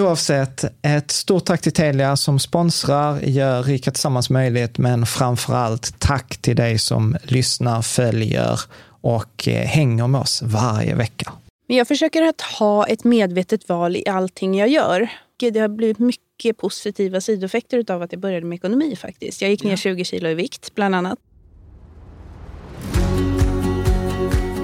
Oavsett, ett stort tack till Telia som sponsrar, gör Rika Tillsammans möjligt, men framför allt tack till dig som lyssnar, följer och eh, hänger med oss varje vecka. Men jag försöker att ha ett medvetet val i allting jag gör. Det har blivit mycket positiva sidoeffekter av att jag började med ekonomi faktiskt. Jag gick ner 20 kilo i vikt bland annat.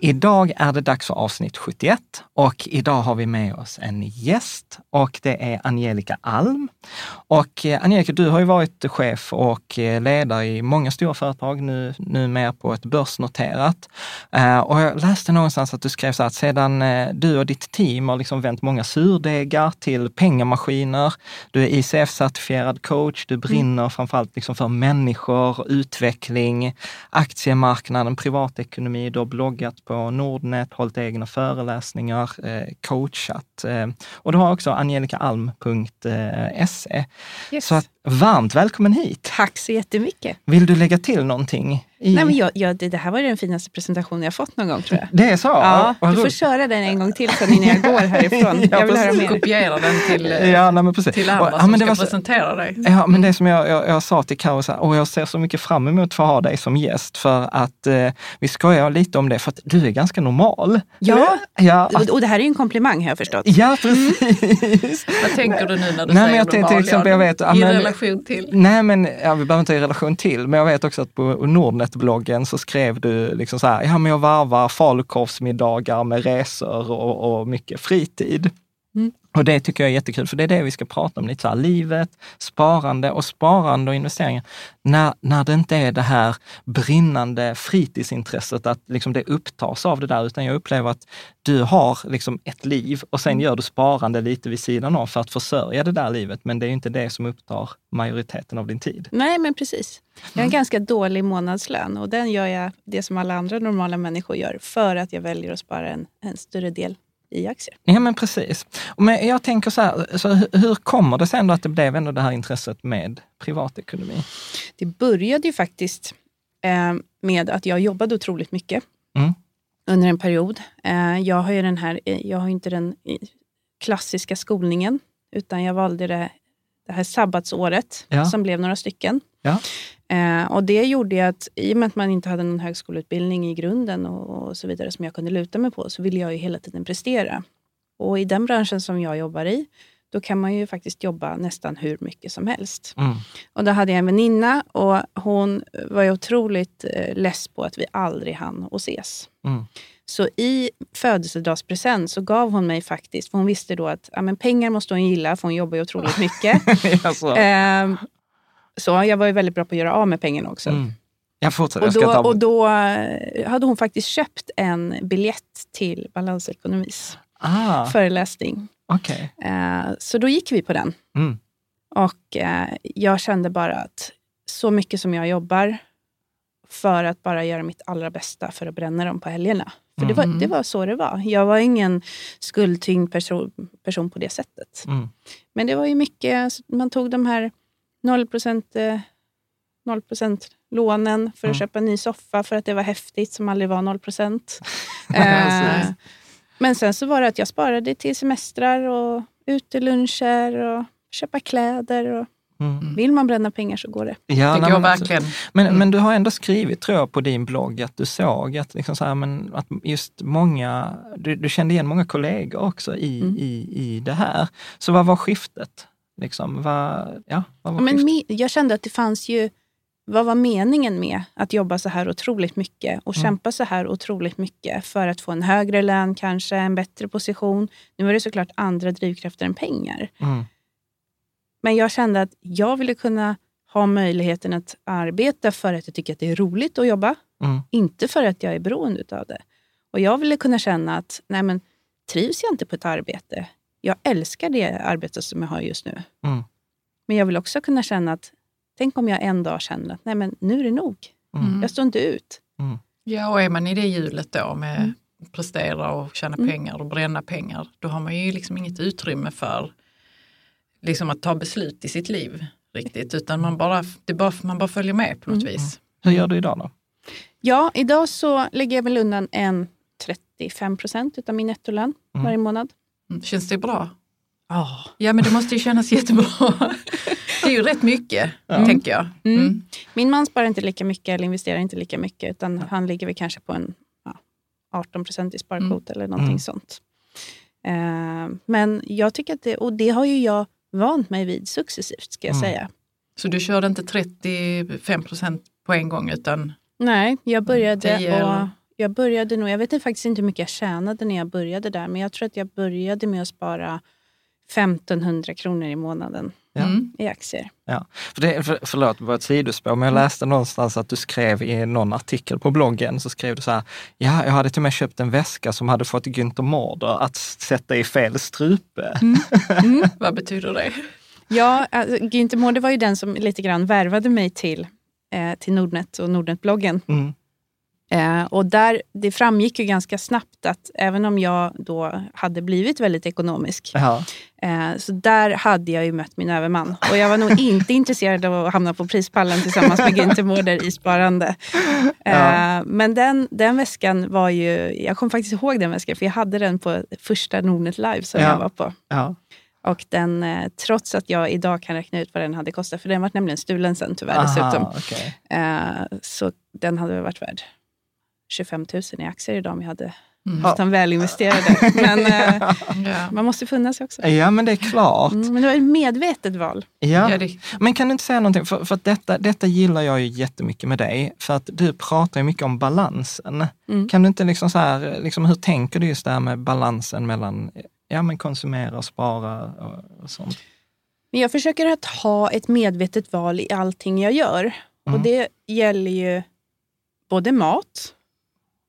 Idag är det dags för avsnitt 71 och idag har vi med oss en gäst och det är Angelica Alm. Och eh, Angelica, du har ju varit chef och eh, ledare i många stora företag, nu, nu mer på ett börsnoterat. Eh, och jag läste någonstans att du skrev så att sedan du och ditt team har liksom vänt många surdegar till pengamaskiner, du är ICF-certifierad coach, du brinner mm. framförallt liksom för människor, utveckling, aktiemarknaden, privatekonomi, du har bloggat på Nordnet, hållit egna föreläsningar, eh, coachat. Eh, och du har också angelikaalm.se. Yes. Så att, varmt välkommen hit! Tack så jättemycket! Vill du lägga till någonting? I... Nej, men jag, jag, det, det här var den finaste presentationen jag fått någon gång tror jag. Det är så? Ja, du får köra den en gång till sen innan jag går härifrån. ja, jag vill höra mer. Kopiera den till, ja, nej, men precis. till andra ja, som men ska så, presentera dig. Ja, men det som jag, jag, jag sa till Karo, så här, och jag ser så mycket fram emot att få ha dig som gäst för att eh, vi skojar lite om det, för att du är ganska normal. Ja, ja och, och det här är ju en komplimang har jag förstått. Ja, precis. Vad tänker du nu när du Nej, säger men jag normal? till exempel, jag vet, I men- relation till? Nej, men ja, vi behöver inte i relation till, men jag vet också att på Nordnet-bloggen så skrev du liksom så här, ja men jag varvar falukorvsmiddagar med resor och, och mycket fritid. Mm. Och det tycker jag är jättekul, för det är det vi ska prata om lite så här, livet, sparande och sparande och investeringar. När, när det inte är det här brinnande fritidsintresset, att liksom det upptas av det där, utan jag upplever att du har liksom ett liv och sen gör du sparande lite vid sidan av för att försörja det där livet. Men det är inte det som upptar majoriteten av din tid. Nej, men precis. Jag har en ganska dålig månadslön och den gör jag det som alla andra normala människor gör för att jag väljer att spara en, en större del i aktier. Ja men precis. Men jag tänker så här, så hur- kommer det sig ändå att det blev ändå det här intresset med privatekonomi? Det började ju faktiskt eh, med att jag jobbade otroligt mycket Mm. under en period. Eh, jag har ju den här, eh, jag har inte den klassiska skolningen, utan jag valde det, det här sabbatsåret Ja. som blev några stycken. Ja. Eh, och det gjorde ju att i och med att man inte hade någon högskoleutbildning i grunden och, och så vidare som jag kunde luta mig på, så ville jag ju hela tiden prestera. Och i den branschen som jag jobbar i, då kan man ju faktiskt jobba nästan hur mycket som helst. Mm. Och då hade jag en väninna och hon var ju otroligt eh, less på att vi aldrig hann att ses. Mm. Så i födelsedagspresent så gav hon mig faktiskt, för hon visste då att ja, men pengar måste hon gilla, för hon jobbar ju otroligt mycket. Ehm, så jag var ju väldigt bra på att göra av med pengarna också. mm. Jag fortsätter, Och jag då, ta... och då eh, hade hon faktiskt köpt en biljett till Balansekonomis ah, föreläsning. okej. Eh, så då gick vi på den. Mm. Och eh, jag kände bara att så mycket som jag jobbar för att bara göra mitt allra bästa för att bränna dem på helgerna. För det, var, det var så det var. Jag var ingen skuldtyngd person, person på det sättet. Mm. Men det var ju mycket, man tog de här 0 eh, 0 lånen för att Mm. köpa en ny soffa för att det var häftigt som aldrig var 0 Precis. eh, Men sen så var det att jag sparade till semestrar och uteluncher och köpa kläder. Och Mm. vill man bränna pengar så går det. Ja, Det går men, alltså- verkligen. men, men du har ändå skrivit, tror jag, på din blogg att du såg att, liksom så här, men, att just många, du, du kände igen många kollegor också i, Mm. i, i det här. Så vad var skiftet? Liksom, vad, ja, vad var Ja, Men mi- jag kände att det fanns ju... Vad var meningen med att jobba så här otroligt mycket och Mm. kämpa så här otroligt mycket för att få en högre lön, kanske en bättre position? Nu är det såklart andra drivkrafter än pengar. Mm. Men jag kände att jag ville kunna ha möjligheten att arbeta för att jag tycker att det är roligt att jobba. Mm. Inte för att jag är beroende av det. Och jag ville kunna känna att nej men, trivs jag inte på ett arbete, jag älskar det arbetet som jag har just nu. Mm. Men jag vill också kunna känna att tänk om jag en dag känner att nej men, nu är det nog. Mm. Jag står inte ut. Ja, och är man i det hjulet då med Mm. prestera och tjäna Mm. pengar och bränna pengar, då har man ju liksom inget utrymme för liksom att ta beslut i sitt liv riktigt, utan man bara, det bara, man bara följer med på något Mm. vis. Hur gör du idag då? Ja, idag så lägger jag väl undan en 35 procent av min nettolön Mm. varje månad. Mm. Känns det bra? Oh. Ja, men det måste ju kännas jättebra. det är ju rätt mycket, tänker jag. Mm. Mm. Min man sparar inte lika mycket eller investerar inte lika mycket, utan han ligger väl kanske på en ja, 18 procent i sparkvot eller någonting Mm. sånt. Eh, men jag tycker att det, och det har ju jag vant mig vid successivt, ska jag Mm. säga. Så du körde inte 35 procent på en gång, utan Nej, jag började, och? Jag började nog, jag vet inte faktiskt inte hur mycket jag tjänade när jag började där, men jag tror att jag började med att spara 1500 kronor i månaden Ja. Mm. i aktier. Ja. För det, för, förlåt, var ett sidospår, men jag läste någonstans att du skrev i någon artikel på bloggen, så skrev du så här, ja, jag hade till och med köpt en väska som hade fått Günther Mårder att sätta i fel strupe. vad betyder det? Ja, alltså, Günther Mårder var ju den som lite grann värvade mig till, eh, till Nordnet och Nordnet-bloggen. Mm. Eh, och där, det framgick ju ganska snabbt att även om jag då hade blivit väldigt ekonomisk, Ja. eh, så där hade jag ju mött min överman. Och jag var nog inte intresserad av att hamna på prispallen tillsammans med Günther Mårder i sparande. Eh, Ja. Men den, den väskan var ju, jag kommer faktiskt ihåg den väskan, för jag hade den på första Nordnet Live som Ja. jag var på. Och den, eh, trots att jag idag kan räkna ut vad den hade kostat, för den var nämligen stulen sen tyvärr Aha, dessutom. Eh, så den hade varit värd 25 000 i aktier idag om jag hade Mm. haft dem väl investerade. Men eh, Ja. man måste finna sig också. Ja, men det är klart. Mm, men det var ett medvetet val. Ja. Men kan du inte säga någonting, för, för att detta, detta gillar jag ju jättemycket med dig, för att du pratar ju mycket om balansen. Mm. Kan du inte liksom så här, liksom, hur tänker du just det här med balansen mellan ja, men konsumera och spara och, och sånt? Men jag försöker att ha ett medvetet val i allting jag gör. Och Mm. det gäller ju både mat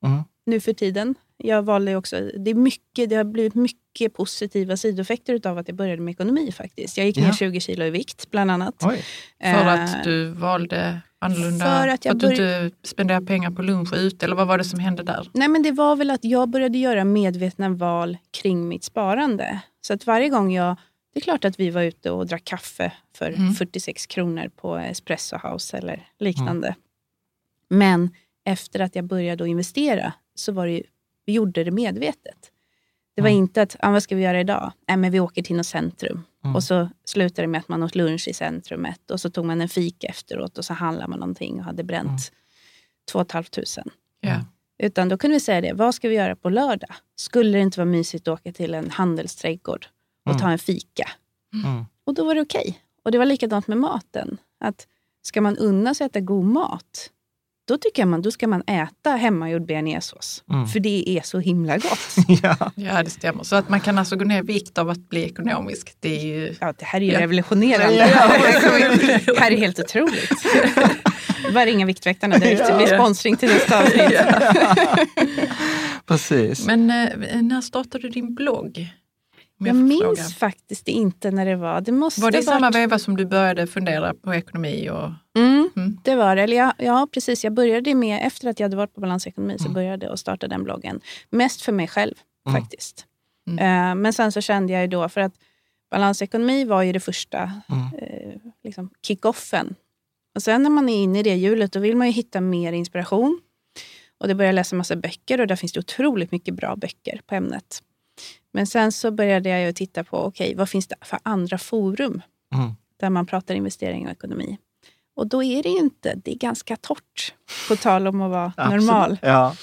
Mm. nu för tiden. Jag valde också, det, är mycket, det har blivit mycket positiva sidoeffekter av att jag började med ekonomi faktiskt. Jag gick ner Ja. 20 kilo i vikt bland annat. Oj. För Eh, att du valde annorlunda? för att jag du inte spenderade pengar på lunch ute? Eller vad var det som hände där? Nej, men det var väl att jag började göra medvetna val kring mitt sparande. Så att varje gång jag... Det är klart att vi var ute och drack kaffe för Mm. 46 kronor på Espresso House eller liknande. Men efter att jag började att investera så var det ju, vi gjorde det medvetet. Det var Mm. inte att, ah, vad ska vi göra idag? Nej, men vi åker till något centrum. Mm. Och så slutade det med att man åt lunch i centrumet och så tog man en fika efteråt och så handlade man någonting och hade bränt Mm. två 2 500. Ja. Utan då kunde vi säga det, vad ska vi göra på lördag? Skulle det inte vara mysigt att åka till en handelsträdgård och Mm. ta en fika? Mm. Och då var det okej. Och det var likadant med maten. Att ska man unna sig att äta god mat, då tycker jag man, då ska man äta hemmagjord bearnaisesås. Mm. För det är så himla gott. ja. ja, det stämmer. Så att man kan alltså gå ner i vikt av att bli ekonomisk. Det är ju... Ja, det här är ju Ja. revolutionerande. Ja. det här är helt otroligt. Bara ringa Viktväktarna direkt. Det blir sponsring till nästa avsnitt. Precis. Men eh, när startade du din blogg? Jag minns fråga. faktiskt inte när det var. Det måste Var det i varit- samma veva som du började fundera på ekonomi? Och... Mm, Mm. Det var det. Eller ja, ja, precis. Jag började med, efter att jag hade varit på balansekonomi, så Mm. började jag och startade den bloggen. Mest för mig själv Mm. faktiskt. Mm. Eh, men sen så kände jag ju då, för att balansekonomi var ju det första Mm. eh, liksom kick-offen. Och sen när man är inne i det hjulet, då vill man ju hitta mer inspiration. Och det började jag läsa massa böcker och där finns det otroligt mycket bra böcker på ämnet. Men sen så började jag ju titta på, okej, vad finns det för andra forum Mm. där man pratar investering och ekonomi? Och då är det ju inte, det är ganska torrt, på tal om att vara normal. Ja.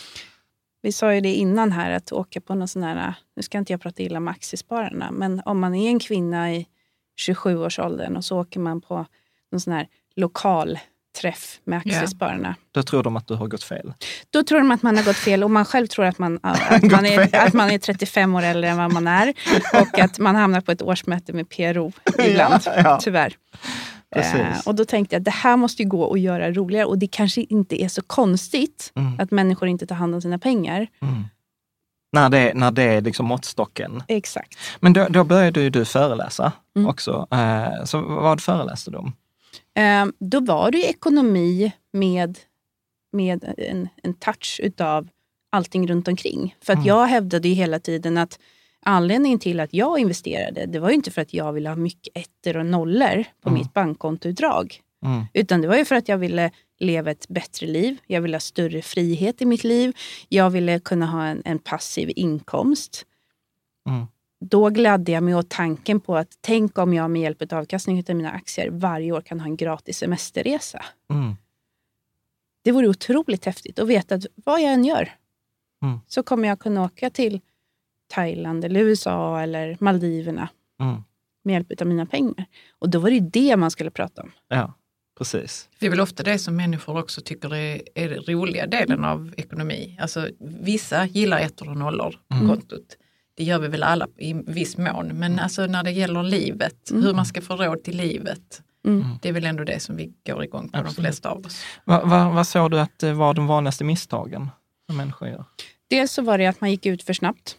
Vi sa ju det innan här, att åka på någon sån här, nu ska inte jag prata illa om aktiespararna, men om man är en kvinna i 27-årsåldern och så åker man på någon sån här lokal träff med Ja. aktiespararna. Då tror de att du har gått fel. Då tror de att man har gått fel och man själv tror att man, att man, är, att man är 35 år äldre än vad man är. Och att man hamnar på ett årsmöte med PRO ibland, Ja, ja. tyvärr. Precis. Eh, och då tänkte jag att det här måste ju gå att göra roligare och det kanske inte är så konstigt Mm. att människor inte tar hand om sina pengar. Mm. När, det, när det är liksom måttstocken. Exakt. Men då, då började ju du föreläsa Mm. också. Eh, så vad föreläste du om? Eh, då var det ju ekonomi med, med en, en touch utav allting runt omkring. För att Mm. jag hävdade ju hela tiden att anledningen till att jag investerade, det var ju inte för att jag ville ha mycket ettor och nollor på Mm. mitt bankkontoutdrag. Mm. Utan det var ju för att jag ville leva ett bättre liv. Jag ville ha större frihet i mitt liv. Jag ville kunna ha en, en passiv inkomst. Mm. Då gladde jag mig åt tanken på att tänk om jag med hjälp av avkastning av mina aktier varje år kan ha en gratis semesterresa. Mm. Det vore otroligt häftigt att veta att vad jag än gör Mm. så kommer jag kunna åka till Thailand, eller USA eller Maldiverna Mm. med hjälp av mina pengar. Och då var det ju det man skulle prata om. Ja, precis. Det är väl ofta det som människor också tycker är, är den roliga delen av ekonomi. Alltså, vissa gillar ettor och nollor på Mm. kontot. Det gör vi väl alla i viss mån. Men alltså när det gäller livet, Mm. hur man ska få råd till livet. Mm. Det är väl ändå det som vi går igång på Absolut. de flesta av oss. Va, va, vad såg du att det var de vanligaste misstagen som människor gör? Dels så var det att man gick ut för snabbt.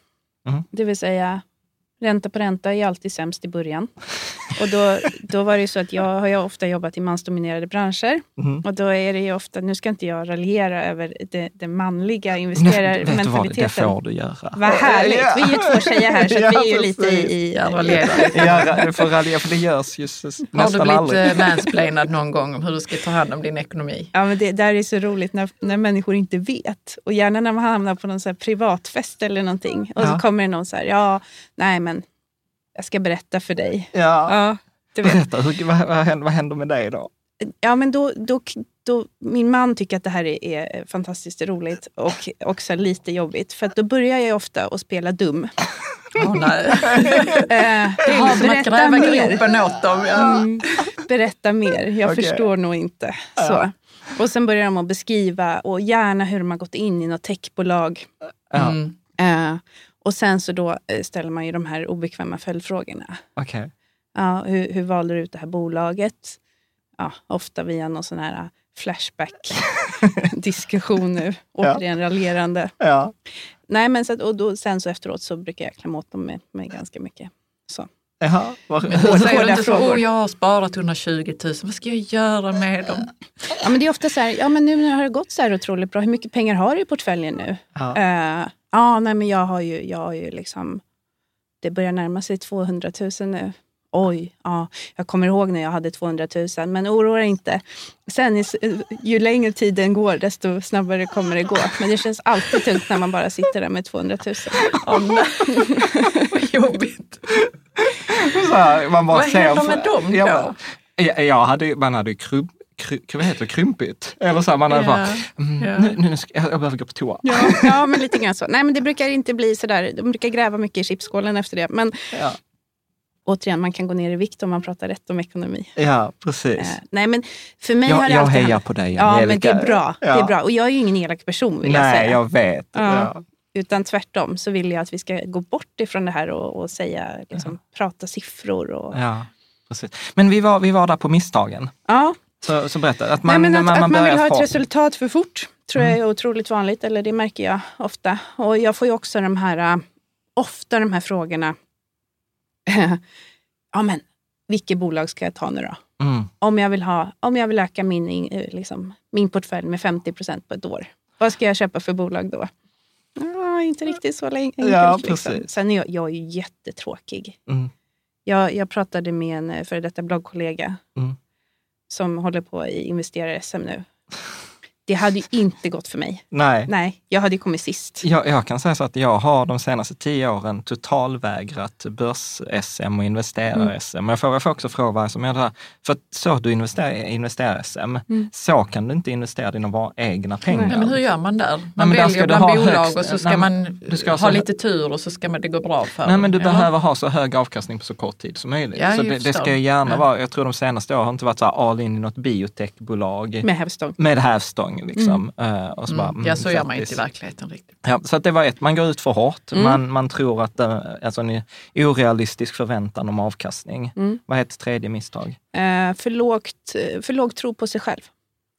Mm. Det vill säga, ränta på ränta är alltid sämst i början. Och då, då var det ju så att jag har ju ofta jobbat i mansdominerade branscher. Mm. Och då är det ju ofta, nu ska inte jag raljera över det, det manliga Nej, vet du vad, det investerarmentaliteten. får du göra. Vad härligt! Vi är ju två tjejer här så Ja, vi är ju lite precis. i... i Ja, du får raljera, för det görs ju s- Har du nästan blivit aldrig. eh, mansplainad någon gång om hur du ska ta hand om din ekonomi? Ja, men det där är så roligt när, när människor inte vet. Och gärna när man hamnar på någon så här privatfest eller någonting. Och Ja. så kommer det någon så här, ja, nej men jag ska berätta för dig. Ja. Ja, du vet. Berätta, vad, vad, händer, vad händer med dig då? Ja, men då, då, då, min man tycker att det här är, är fantastiskt roligt och också lite jobbigt. För att då börjar jag ofta att spela dum. Åh, nej. Eh, Det är ja, liksom att berätta gräva mer. gropen åt dem. Ja. Mm, berätta mer, jag Okej. förstår nog inte. Så. Och sen börjar de att beskriva och gärna hur de har gått in i något techbolag. Ja. Mm. Eh, Och sen så då eh, ställer man ju de här obekväma följdfrågorna. Okej. Ja, hur, hur valde du ut det här bolaget? Ja, ofta via någon sån här flashback-diskussion nu. Återigen raljerande. Ja. Nej, men så att, och då, sen så efteråt så brukar jag klämma åt dem med, med ganska mycket. Så. Jaha, då säger du inte så, oh, jag har sparat 120 000, vad ska jag göra med dem? Ja, men det är ofta så här, ja men nu när det har gått så här otroligt bra, hur mycket pengar har du i portföljen nu? Ja. Eh, ja, nej men jag har ju, jag har ju liksom, det börjar närma sig 200 000 nu. Oj, ja, jag kommer ihåg när jag hade 200 000, men oroa dig inte. Sen ju längre tiden går, desto snabbare kommer det gå. Men det känns alltid tungt när man bara sitter där med 200 000. Oh, nej. vad jobbigt. så här, man bara Vad händer med dem då? jag, jag hade, ju- man hade ju krymp, kry, vad heter det, krympit. Eller så här, man hade Ja, bara, mm, ja. nu, nu ska, jag, jag behöver gå på toa. Ja, ja, men lite grann så. Nej, men det brukar inte bli så där. De brukar gräva mycket i chipsskålen efter det. Men Ja. återigen, man kan gå ner i vikt om man pratar rätt om ekonomi. Ja, precis. Eh, nej, men för mig har Jag, det jag alltid hejar på dig Ja, men det är bra. Det Ja. är bra. Och jag är ju ingen elak person vill jag Nej, säga. jag vet. Ja. Ja. Utan tvärtom så vill jag att vi ska gå bort ifrån det här och, och säga, liksom, prata siffror. Och, Ja, precis. Men vi var, vi var där på misstagen. ja. Så, så berätta. Att man, Nej, att, man, att man börjar vill ha ett resultat för fort tror jag är otroligt vanligt. Eller det märker jag ofta. Och jag får ju också de här, äh, ofta de här frågorna. ja men, vilket bolag ska jag ta nu då? Mm. Om jag vill, ha, om jag vill öka min, in- eh, liksom, min portfölj med 50 procent på ett år. Vad ska jag köpa för bolag då? Ja, inte riktigt så enkelt, Ja, liksom. Sen är jag, jag är ju jättetråkig. Mm. Jag, jag pratade med en eh, före detta bloggkollega Mm som håller på i Investerar-SM nu. Det hade ju inte gått för mig. Nej. Nej, jag hade ju kommit sist. Jag, jag kan säga så att jag har de senaste tio åren totalvägrat börs-SM och investerar-SM. Men jag får, jag får också fråga vad som är det här. För att så du investerar, investerar SM, Mm. så kan du inte investera dina egna pengar. Nej, men hur gör man där? Man men där väljer bland ha bolag högst- och så ska nej, man du ska ha ha så- lite tur och så ska man, det gå bra för Nej, men du Ja. behöver ha så hög avkastning på så kort tid som möjligt. Ja, så jag det, det ska ju gärna Ja. vara, jag tror de senaste åren har inte varit så här all in i något biotechbolag Med hävstång. med hävstång. Liksom. Eh, och så bara, Mm. Ja, så gör man inte i verkligen riktigt. Ja, så att det var ett, man går ut för hårt. Mm. Man, man tror att det alltså en orealistisk förväntan om avkastning. Mm. Vad är ett tredje misstag? Eh, för, lågt, eh, för låg tro på sig själv.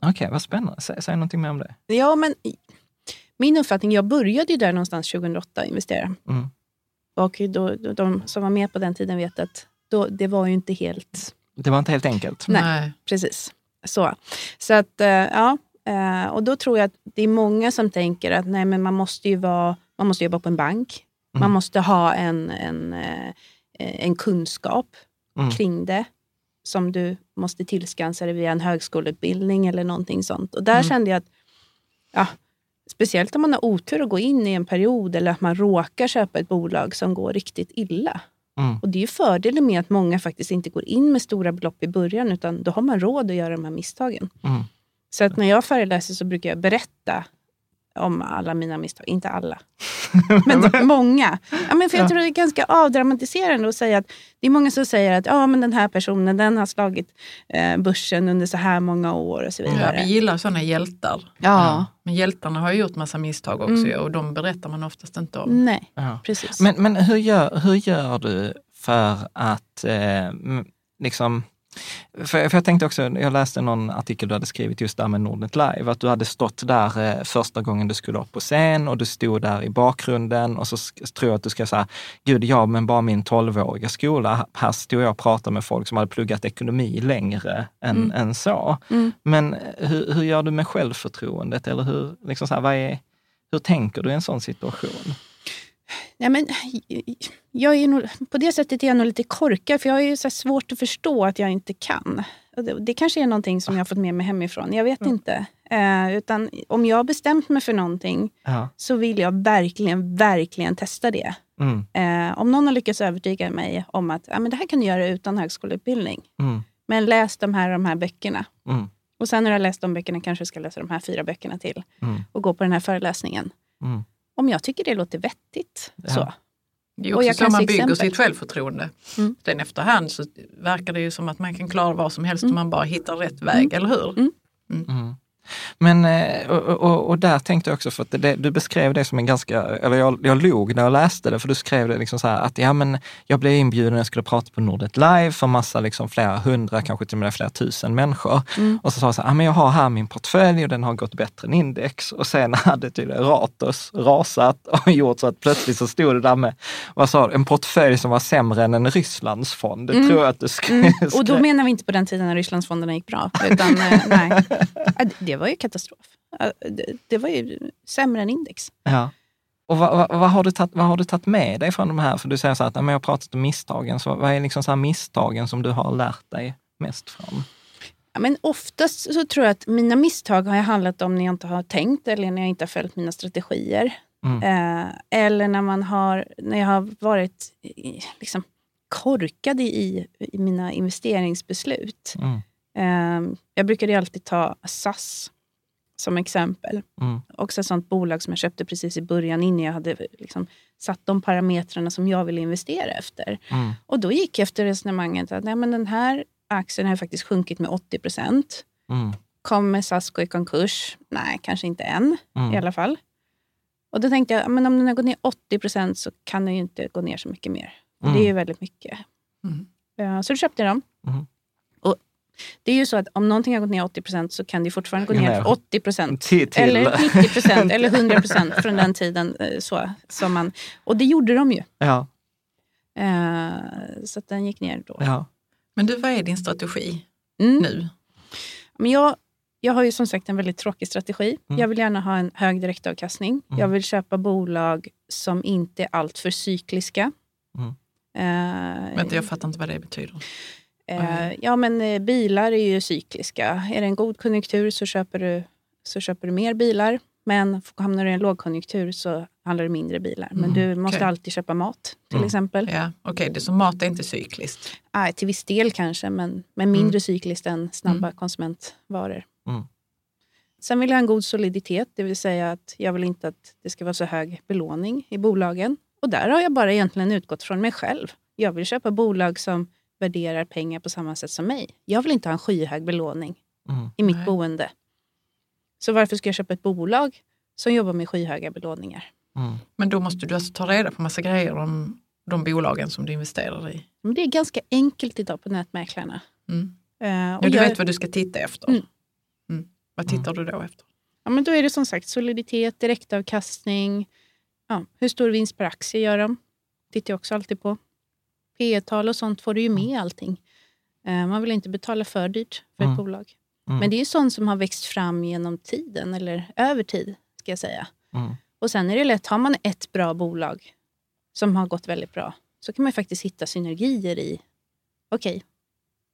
Okej, vad spännande. Säg, säg någonting mer om det. Ja, men min uppfattning, jag började ju där någonstans 2008 investera. Mm. Och då, då, de som var med på den tiden vet att då, det var ju inte helt Det var inte helt enkelt. Nej. precis. Så, så att, eh, ja. Eh, Och då tror jag att det är många som tänker att nej, men man måste ju vara, man måste jobba på en bank. Man Mm. måste ha en, en, eh, en kunskap Mm. kring det som du måste tillskansa dig via en högskoleutbildning eller någonting sånt. Och där Mm. kände jag att, ja, speciellt om man har otur att gå in i en period eller att man råkar köpa ett bolag som går riktigt illa. Mm. Och det är ju fördelen med att många faktiskt inte går in med stora belopp i början, utan då har man råd att göra de här misstagen. Mm. Så att när jag föreläser så brukar jag berätta om alla mina misstag. Inte alla, men många. Ja, men för jag Ja. tror det är ganska avdramatiserande att säga att det är många som säger att ja, men den här personen den har slagit eh, börsen under så här många år och så Ja, vidare. vi gillar sådana hjältar. Ja, Men hjältarna har ju gjort massa misstag också Mm. och de berättar man oftast inte om. nej, Ja. precis. Men, men hur, gör, hur gör du för att eh, liksom för, för jag tänkte också, jag läste någon artikel du hade skrivit just där med Nordnet Live, att du hade stått där eh, första gången du skulle upp på scen och du stod där i bakgrunden och så tror jag att du ska säga, gud ja, men bara min 12-åriga skola, här stod jag och pratade med folk som hade pluggat ekonomi längre än, Mm. än så. Mm. Men hur, hur gör du med självförtroendet eller hur, liksom så här, vad är, hur tänker du i en sån situation? Ja, men, jag är nog, på det sättet är jag nog lite korkad, för jag har ju så svårt att förstå att jag inte kan. Det, det kanske är någonting som jag har fått med mig hemifrån, jag vet inte. Eh, utan om jag har bestämt mig för någonting Ja. så vill jag verkligen, verkligen testa det. Mm, Eh, om någon har lyckats övertyga mig om att ja, men det här kan du göra utan högskoleutbildning, mm, men läs de här, de här böckerna. mm, Och sen när du har läst de böckerna kanske du ska läsa de här fyra böckerna till mm, och gå på den här föreläsningen. Mm. Om jag tycker det låter vettigt, Ja. så. Det är Och också jag så kan man bygger exempel. sitt självförtroende. Mm. Sen efterhand så verkar det ju som att man kan klara vad som helst Mm. om man bara hittar rätt väg, eller hur? Mm. Mm. Men, eh, och, och, och där tänkte jag också, för att det, du beskrev det som en ganska, eller jag, jag log när jag läste det, för du skrev det liksom så här att ja men jag blev inbjuden, jag skulle prata på Nordnet Live för massa, liksom flera hundra, kanske till och med flera tusen människor. Mm. Och så sa jag så här, ja men jag har här min portfölj och den har gått bättre än index. Och sen hade tydligen Ratos rasat och gjort så att plötsligt så stod det där med, vad sa du, en portfölj som var sämre än en Rysslands fond. Det tror jag att du skrev. Mm. Och då menar vi inte på den tiden när Rysslandsfonderna gick bra. Utan, eh, nej. Det var ju katastrof. Det, var ju sämre än index. Ja. Och vad, vad, vad, har du tagit, vad har du tagit med dig från de här? För du säger så att jag har pratat om misstagen. Så vad är liksom så här misstagen som du har lärt dig mest från? Ja, men oftast så tror jag att mina misstag har handlat om när jag inte har tänkt eller när jag inte har följt mina strategier. Mm. Eh, eller när, man har, när jag har varit liksom, korkad i, i mina investeringsbeslut. Mm. Eh, jag brukade alltid ta SAS som exempel. Mm. Också ett sånt bolag som jag köpte precis i början innan jag hade liksom, satt de parametrarna som jag ville investera efter. Mm. Och då gick jag efter resonemanget att nej, men den här aktien har faktiskt sjunkit med 80 procent. Mm. Kommer SAS gå i konkurs? Nej, kanske inte än Mm. i alla fall. Och då tänkte jag, men om den har gått ner 80 procent så kan den ju inte gå ner så mycket mer. Mm. Det är ju väldigt mycket. Mm. Ja, så då köpte jag dem. Det är ju så att om någonting har gått ner 80 procent så kan det fortfarande gå ner ner. 80 procent. Eller 90 procent eller 100 procent från den tiden. eh, Så, som man, och det gjorde de ju. Ja, Eh, så att den gick ner då. ja. Men du, vad är din strategi Mm. nu? Men jag, jag har ju som sagt en väldigt tråkig strategi. Mm. Jag vill gärna ha en hög direktavkastning. Mm. Jag vill köpa bolag som inte är alltför cykliska. Mm. Eh, Vänta, jag fattar inte vad det betyder. Eh, ja, men eh, bilar är ju cykliska. Är det en god konjunktur så köper du, så köper du mer bilar. Men hamnar du i en lågkonjunktur så handlar det mindre bilar. Men Mm, du måste okej. alltid köpa mat till Mm. exempel. Ja, Okej, det som mat är inte cykliskt. Ah, till viss del kanske, men, men mindre cykliskt än snabba konsumentvaror. Mm. Sen vill jag ha en god soliditet, det vill säga att jag vill inte att det ska vara så hög belåning i bolagen. Och där har jag bara egentligen utgått från mig själv. Jag vill köpa bolag som värderar pengar på samma sätt som mig. Jag vill inte ha en skyhög belåning Mm. i mitt Nej. boende. Så varför ska jag köpa ett bolag som jobbar med skyhöga belåningar? Mm. Men då måste du alltså ta reda på massa grejer om de bolagen som du investerar i. Men det är ganska enkelt idag på nätmäklarna. Mm. Eh, och Ja, du jag- vet vad du ska titta efter. Mm. Mm. Vad tittar du då efter? Ja, men då är det som sagt soliditet, direktavkastning, ja, hur stor vinst per aktie gör de? tittar jag också alltid på. P tal och sånt får du ju med i allting. Eh, Man vill inte betala för dyrt för Mm. ett bolag. Mm. Men det är ju sånt som har växt fram genom tiden, eller över tid, ska jag säga. Mm. Och sen är det lätt, har man ett bra bolag som har gått väldigt bra, så kan man faktiskt hitta synergier i, okej,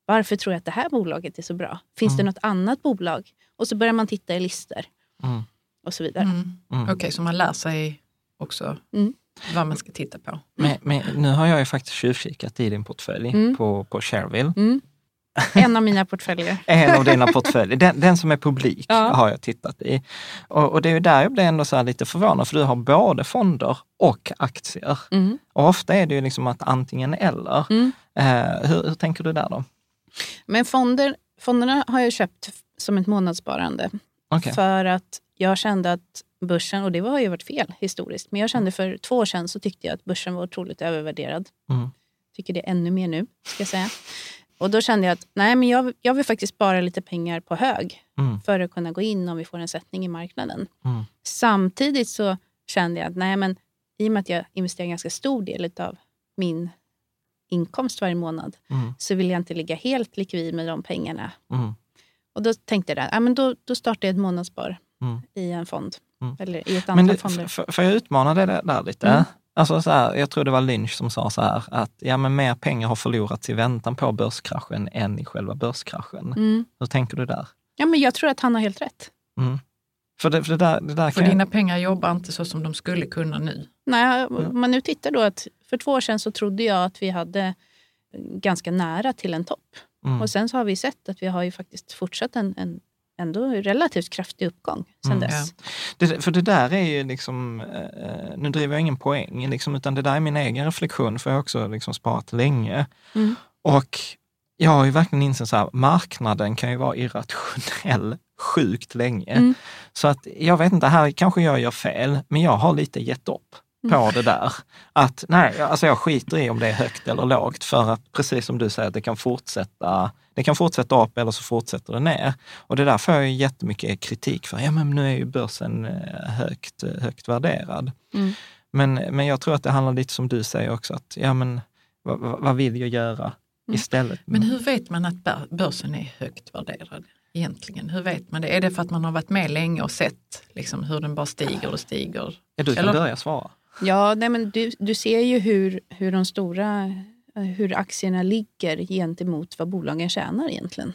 varför tror jag att det här bolaget är så bra? Finns det Mm. något annat bolag? Och så börjar man titta i listor Mm. och så vidare. Mm. Mm. Okej, så man lär sig också Mm. Vad man ska titta på. Men, men nu har jag ju faktiskt tjuvkikat i din portfölj Mm. på, på Shareville. Mm. En av mina portföljer. En av dina portföljer, den, den som är publik Ja. har jag tittat i. Och, och det är ju där jag blir ändå så lite förvånad, för du har både fonder och aktier. Mm. Och ofta är det ju liksom att antingen eller. Mm. Eh, hur, hur tänker du där då? Men fonder, fonderna har jag köpt som ett månadssparande. Okej. För att jag kände att börsen, och det har ju varit fel historiskt, men jag kände för två år sedan så tyckte jag att börsen var otroligt övervärderad. Mm. Tycker det ännu mer nu, ska jag säga. Och då kände jag att nej, men jag, jag vill faktiskt spara lite pengar på hög Mm. för att kunna gå in om vi får en sättning i marknaden. Mm. Samtidigt så kände jag att nej, men i och med att jag investerar en ganska stor del av min inkomst varje månad Mm. så vill jag inte ligga helt likvid med de pengarna. Mm. Och då tänkte jag, ja, men då, då startar jag ett månadsspar Mm. i en fond. Mm. Eller i ett antal Men det, fonder. får jag utmana det där, där lite? Mm. Alltså så här, jag tror det var Lynch som sa så här, att ja, men mer pengar har förlorats i väntan på börskraschen än i själva börskraschen. Mm. Hur tänker du där? Ja, men jag tror att han har helt rätt. Mm. För, det, för det där, det där För dina pengar jobbar inte så som de skulle kunna nu. Nej, Mm. Om man nu tittar då att för två år sedan så trodde jag att vi hade ganska nära till en topp. Mm. Och sen så har vi sett att vi har ju faktiskt fortsatt en, en ändå relativt kraftig uppgång sen Mm. dess. Det, för det där är ju liksom, eh, nu driver jag ingen poäng, liksom, utan det där är min egen reflektion, för jag har också liksom sparat länge. Mm. Och jag har ju verkligen insett här, marknaden kan ju vara irrationell sjukt länge. Mm. Så att jag vet inte, här kanske jag gör fel, men jag har lite gett upp på Mm. det där. Att nej, alltså jag skiter i om det är högt eller lågt för att precis som du säger, det kan fortsätta det kan fortsätta upp eller så fortsätter det ner. Och det där får jag jättemycket kritik för. Ja, men nu är ju börsen eh, högt, högt värderad. Mm. Men, men jag tror att det handlar lite som du säger också, att ja, men vad, vad vill jag göra Mm. istället? Men hur vet man att bör- börsen är högt värderad egentligen? Hur vet man det? Är det för att man har varit med länge och sett liksom, hur den bara stiger och stiger? Ja, du kan Eller- börja svara. Ja, nej, men du, du ser ju hur, hur de stora hur aktierna ligger gentemot vad bolagen tjänar egentligen.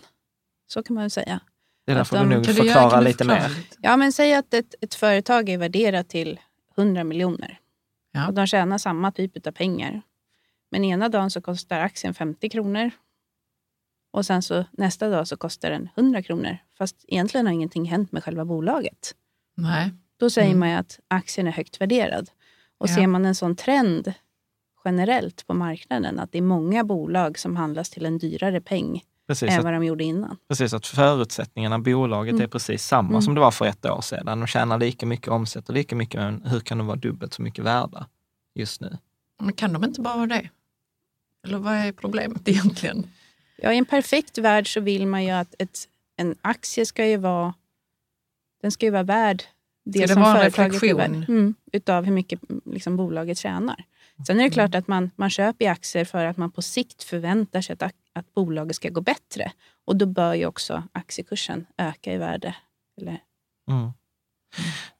Så kan man väl säga. Det där Att får de- du nog förklara du lite förklara mer. lite? Ja, men säg att ett, ett företag är värderat till 100 miljoner. Ja. Och de tjänar samma typ av pengar. Men ena dagen så kostar aktien 50 kronor. Och sen så nästa dag så kostar den 100 kronor. Fast egentligen har ingenting hänt med själva bolaget. Nej. Då säger Mm. man ju att aktien är högt värderad. Och Ja. ser man en sån trend generellt på marknaden, att det är många bolag som handlas till en dyrare peng Precis, än att, vad de gjorde innan. precis att förutsättningarna, bolaget Mm. är precis samma Mm. som det var för ett år sedan. De tjänar lika mycket, omsätter lika mycket, men hur kan de vara dubbelt så mycket värda just nu? Men kan de inte bara vara det? Eller vad är problemet egentligen? Ja, I en perfekt värld så vill man ju att ett, en aktie ska ju vara, den ska ju vara värd det, det som en företaget värd, mm, utav hur mycket mm, liksom, bolaget tjänar. Sen Mm. är det klart att man, man köper i aktier för att man på sikt förväntar sig att, att bolaget ska gå bättre. Och då bör ju också aktiekursen öka i värde. Eller, Mm.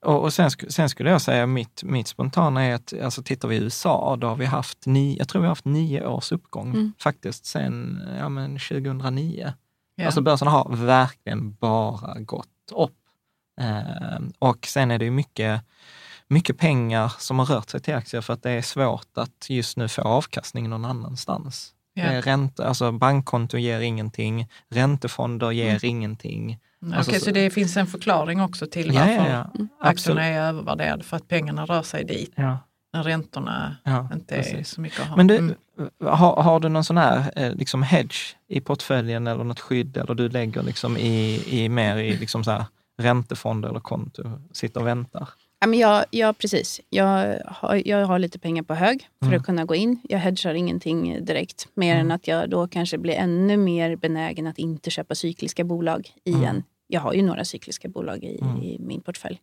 Och, och sen, sen skulle jag säga, mitt, mitt spontana är att, alltså tittar vi i USA, då har vi haft nio, jag tror vi har haft nio års uppgång Mm. faktiskt sen ja, men 2009. Ja. Alltså börsen har verkligen bara gått upp. Eh, och sen är det ju mycket, mycket pengar som har rört sig till aktier för att det är svårt att just nu få avkastning någon annanstans. Är ränta, alltså bankkonto ger ingenting, räntefonder ger Mm. ingenting. Okej, alltså så så- det finns en förklaring också till varför ja, ja. Mm. aktierna är övervärderade, för att pengarna rör sig dit när räntorna inte är precis. så mycket att ha. Men du, Mm. har, har du någon sån här eh, liksom hedge i portföljen eller något skydd eller du lägger liksom i, i mer i liksom så här räntefonder eller konto, sitter och väntar? ja, men jag, precis. Jag har, jag har lite pengar på hög för Mm. att kunna gå in. Jag hedgar ingenting direkt. Mer än att jag då kanske blir ännu mer benägen att inte köpa cykliska bolag Mm. en... Jag har ju några cykliska bolag i, Mm. i min portfölj.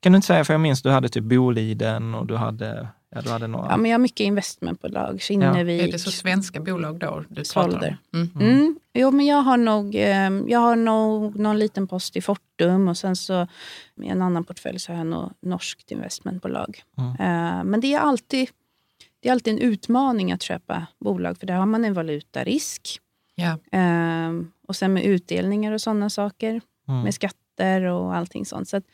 Kan du inte säga, för jag minns du hade typ Boliden och du hade, ja, du hade några. Ja, men jag har mycket investmentbolag. Kinnevik, Är det så svenska bolag då du pratar Solder. om? Mm. Mm. Jo, men jag har nog eh, jag har nog någon liten post i Fortum och sen så i en annan portfölj så har jag nog norskt investmentbolag. Mm. Eh, men det är, alltid, det är alltid en utmaning att köpa bolag för där har man en valutarisk. Ja. Eh, och sen med utdelningar och sådana saker. Mm. Med skatter och allting sånt. Så att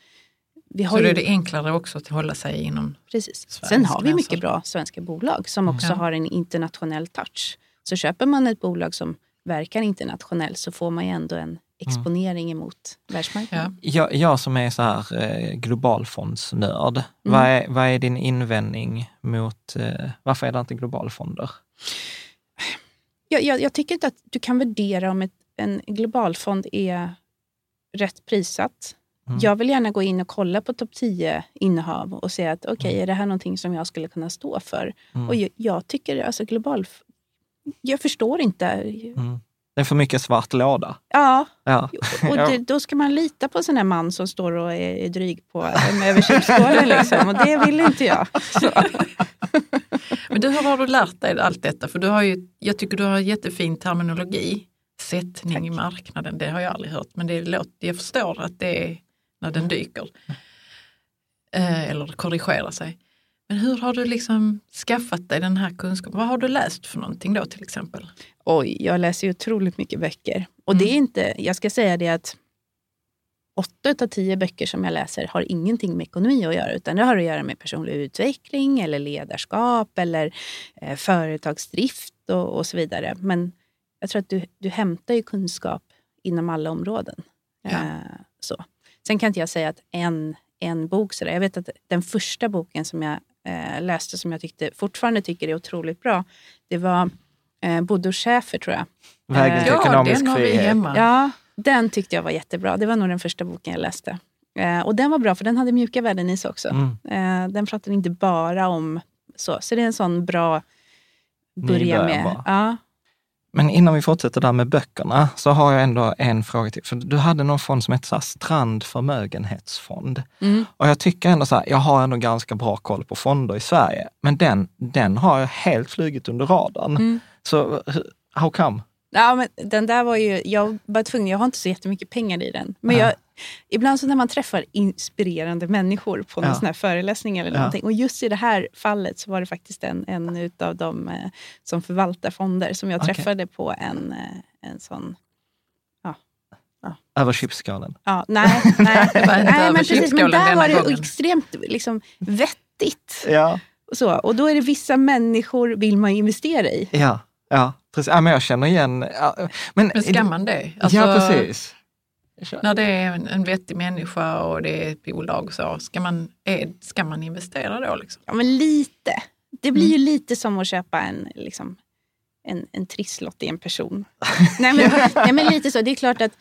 vi har Så ju, är det enklare också att hålla sig inom... Precis. Sen har vi mycket bra svenska bolag som också Ja. har en internationell touch. Så köper man ett bolag som verkar internationellt så får man ju ändå en exponering emot världsmarknaden. Ja. Jag, jag som är så här eh, globalfondsnörd, Mm. vad, är, vad är din invändning mot, eh, varför är det inte globalfonder? Jag, jag, jag tycker inte att du kan värdera om ett, en globalfond är rätt prissatt. Mm. Jag vill gärna gå in och kolla på topp 10 innehav och se att okej, är det här någonting som jag skulle kunna stå för? Mm. Och jag, jag tycker alltså global... Jag förstår inte. Mm. Det är för mycket svart låda. Ja, Ja. och det, då ska man lita på en sån här man som står och är, dryg på över köksskålen. Liksom. Och det vill inte jag. Så. Men du, hur har du lärt dig allt detta? För du har ju, jag tycker du har jättefin terminologi. Sättning i marknaden, det har jag aldrig hört. Men det låter, jag förstår att det är när den dyker. Eh, eller korrigerar sig. Men hur har du liksom skaffat dig den här kunskapen? Vad har du läst för någonting då till exempel? Oj, jag läser ju otroligt mycket böcker. Och det är inte, jag ska säga det att åtta av tio böcker som jag läser har ingenting med ekonomi att göra, utan det har att göra med personlig utveckling eller ledarskap eller eh, företagsdrift och, och så vidare. Men jag tror att du, du hämtar ju kunskap inom alla områden. Ja. Eh, så. Sen kan inte jag säga att en, en bok, så där. jag vet att den första boken som jag eh, läste som jag tyckte, fortfarande tycker är otroligt bra, det var Eh, Bodil Schäfer tror jag. Vägen till Eh, Ja, ekonomisk vi frihet. hemma. Ja, den tyckte jag var jättebra. Det var nog den första boken jag läste. Eh, och den var bra för den hade mjuka värden i sig också. Mm. Eh, den pratade inte bara om så. Så det är en sån bra börja med. bara. Ja. Men innan vi fortsätter där med böckerna så har jag ändå en fråga till. För du hade någon fond som hette så Strand förmögenhetsfond. Mm. Och jag tycker ändå så här, jag har ändå ganska bra koll på fonder i Sverige. Men den, den har jag helt flugit under radarn. Mm. Så how come? Ja, men den där var ju, jag var tvungen, jag har inte så jättemycket pengar i den. Men Ja. jag, ibland så när man träffar inspirerande människor på någon Ja. sån här föreläsning eller Ja. någonting. Och just i det här fallet så var det faktiskt en, en utav de eh, som förvaltar fonder som jag Okej. träffade på en, eh, en sån Över chipskålen. Ja, nej, nej, nej men precis. Men där var det gången. extremt liksom, vettigt. Ja, Och, så. och då är det vissa människor vill man investera i. ja, ja. Precis. Ja, men jag känner igen... Ja, men, Men ska man det? Alltså, ja, precis. När det är en, en vettig människa och det är ett bolag så, ska man, är, ska man investera då? Liksom? Ja, men lite. Det blir Mm. ju lite som att köpa en, liksom, en, en trisslott i en person. nej, men, nej, men lite så. Det är klart att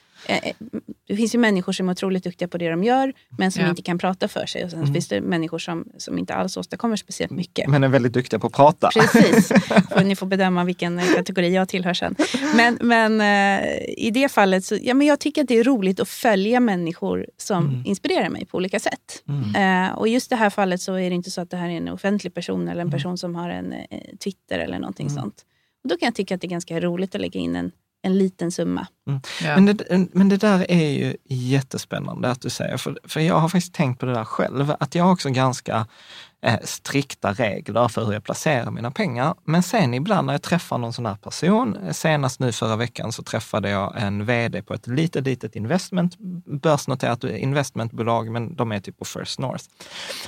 det finns ju människor som är otroligt duktiga på det de gör, men som Ja. inte kan prata för sig. Och sen Mm. finns det människor som, som inte alls åstadkommer speciellt mycket. Men är väldigt duktiga på att prata. Precis. Får ni får bedöma vilken eh, kategori jag tillhör sen. Men, men eh, i det fallet så ja, men jag tycker att det är roligt att följa människor som Mm. inspirerar mig på olika sätt. Mm. Eh, och just det här fallet så är det inte så att det här är en offentlig person eller en Mm. person som har en eh, Twitter eller någonting Mm. sånt. Och då kan jag tycka att det är ganska roligt att lägga in en, en liten summa. Ja. Men, det, men det där är ju jättespännande att du säger, för, för jag har faktiskt tänkt på det där själv, att jag har också ganska eh, strikta regler för hur jag placerar mina pengar. Men sen ibland när jag träffar någon sån här person, senast nu förra veckan så träffade jag en vd på ett litet, litet investment, börsnoterat investmentbolag, men de är typ på First North.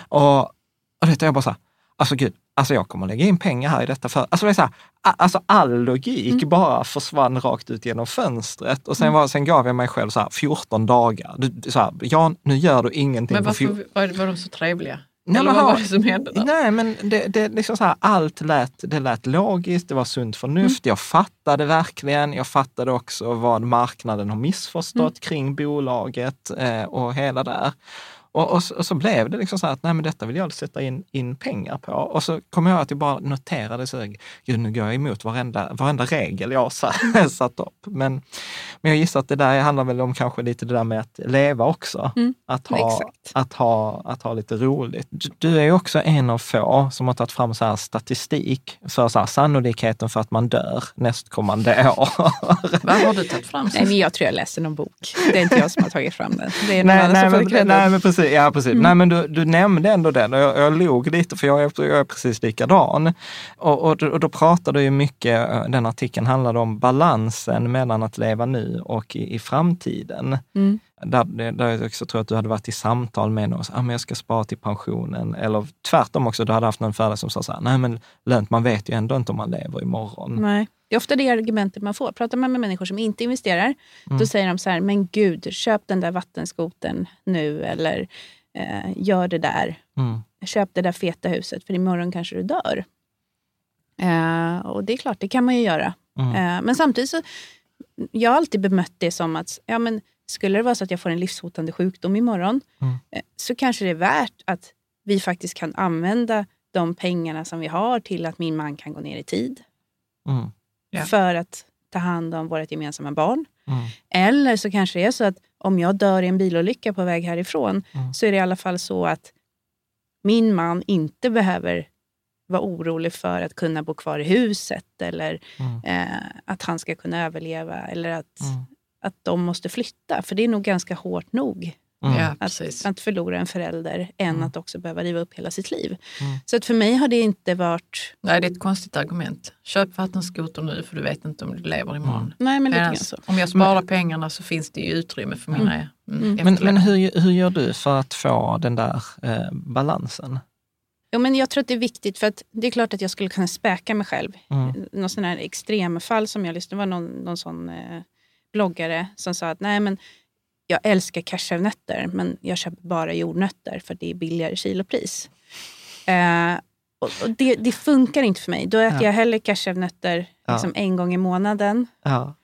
Och, och det är jag bara så här, alltså gud, alltså jag kommer lägga in pengar här i detta för, alltså det är så här, alltså all logik bara försvann rakt ut genom fönstret. Och sen, var, sen gav jag mig själv så här 14 dagar. Du, så här, ja, nu gör du ingenting Men på 14 varför var, var de så trevliga? Nej, Eller vad var det som hände där? Nej, men det, det, liksom så här, allt lät, det lät logiskt, det var sunt förnuft. Jag fattade verkligen. Jag fattade också vad marknaden har missförstått kring bolaget eh, och hela där. Och, och, så, och så blev det liksom så här att nej, men detta vill jag sätta in, in pengar på. Och så kom jag att jag bara noterade så, gud nu går jag emot varenda, varenda regel jag har sa- satt upp. Men, men jag gissar att det där handlar väl om kanske lite det där med att leva också. Mm, Att, ha, exakt. att, ha, att ha lite roligt. Du, du är också en av få som har tagit fram så här statistik för så här sannolikheten för att man dör nästkommande år. Vad har du tagit fram? Nej, men jag tror jag läste någon bok. Det är inte jag som har tagit fram den. Det är någon Nej, annan nej, som får men, nej, men precis. Ja, precis. Nej, men du, du nämnde ändå den och jag, jag log lite för jag är, jag är precis likadan. Och, och, och då pratade ju mycket, eh, den artikeln handlade om balansen mellan att leva nu och i, i framtiden. Mm. Där, där jag också tror att du hade varit i samtal med någon, ah, men jag ska spara till pensionen. Eller tvärtom också, du hade haft någon föreläsare som sa så här, nej men lönt, man vet ju ändå inte om man lever imorgon. Nej. Det är ofta det argumentet man får. Pratar man med människor som inte investerar, Mm. då säger de så här, men gud, köp den där vattenskoten nu eller eh, gör det där. Mm. Köp det där feta huset, för imorgon kanske du dör. Eh, och det är klart, det kan man ju göra. Mm. Eh, men samtidigt så, jag har alltid bemött det som att, ja men skulle det vara så att jag får en livshotande sjukdom imorgon, Mm. eh, så kanske det är värt att vi faktiskt kan använda de pengarna som vi har till att min man kan gå ner i tid. Mm. Ja. För att ta hand om vårt gemensamma barn. Mm. Eller så kanske det är så att om jag dör i en bilolycka på väg härifrån, Mm. så är det i alla fall så att min man inte behöver vara orolig för att kunna bo kvar i huset eller Mm. eh, att han ska kunna överleva eller att, Mm. att de måste flytta. För det är nog ganska hårt nog Mm. Ja, att, förlora en förälder än Mm. att också behöva riva upp hela sitt liv. Mm. Så att för mig har det inte varit... Nej, det är ett konstigt argument. Köp vattenskoter nu för du vet inte om du lever imorgon. Nej, men lite Medan grann så. Om jag sparar pengarna så finns det ju utrymme för mina mm. Mm. Men, men hur, hur gör du för att få den där eh, balansen? Jo, men jag tror att det är viktigt, för att det är klart att jag skulle kunna späka mig själv. Mm. Någon sån här extremfall som jag lyssnade, det var någon, någon sån eh, bloggare som sa att nej men jag älskar cashewnötter men jag köper bara jordnötter för det är billigare kilopris. Eh, och, och det, det funkar inte för mig. Då äter Ja. jag hellre cashewnötter Ja. liksom en gång i månaden Ja.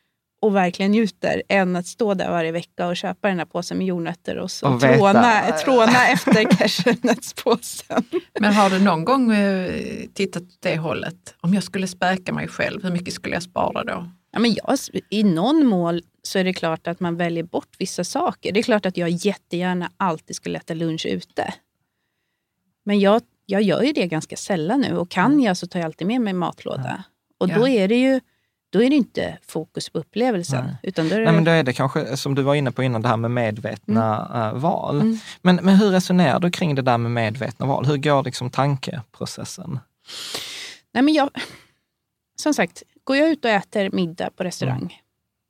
och verkligen njuter än att stå där varje vecka och köpa den här påsen med jordnötter och, så Och tråna, tråna efter cashewnötspåsen. Men har du någon gång eh, tittat åt det hållet? Om jag skulle späka mig själv, hur mycket skulle jag spara då? Ja, men jag, I någon mål så är det klart att man väljer bort vissa saker. Det är klart att jag jättegärna alltid skulle äta lunch ute. Men jag, jag gör ju det ganska sällan nu och kan jag så tar jag alltid med mig matlåda. Och då är det ju då är det inte fokus på upplevelsen. Nej. Utan då är det, Nej, men då är det kanske, som du var inne på innan, det här med medvetna eh, val. Mm. Men, men hur resonerar du kring det där med medvetna val? Hur går liksom tankeprocessen? Nej, men jag, som sagt, går jag ut och äter middag på restaurang Mm.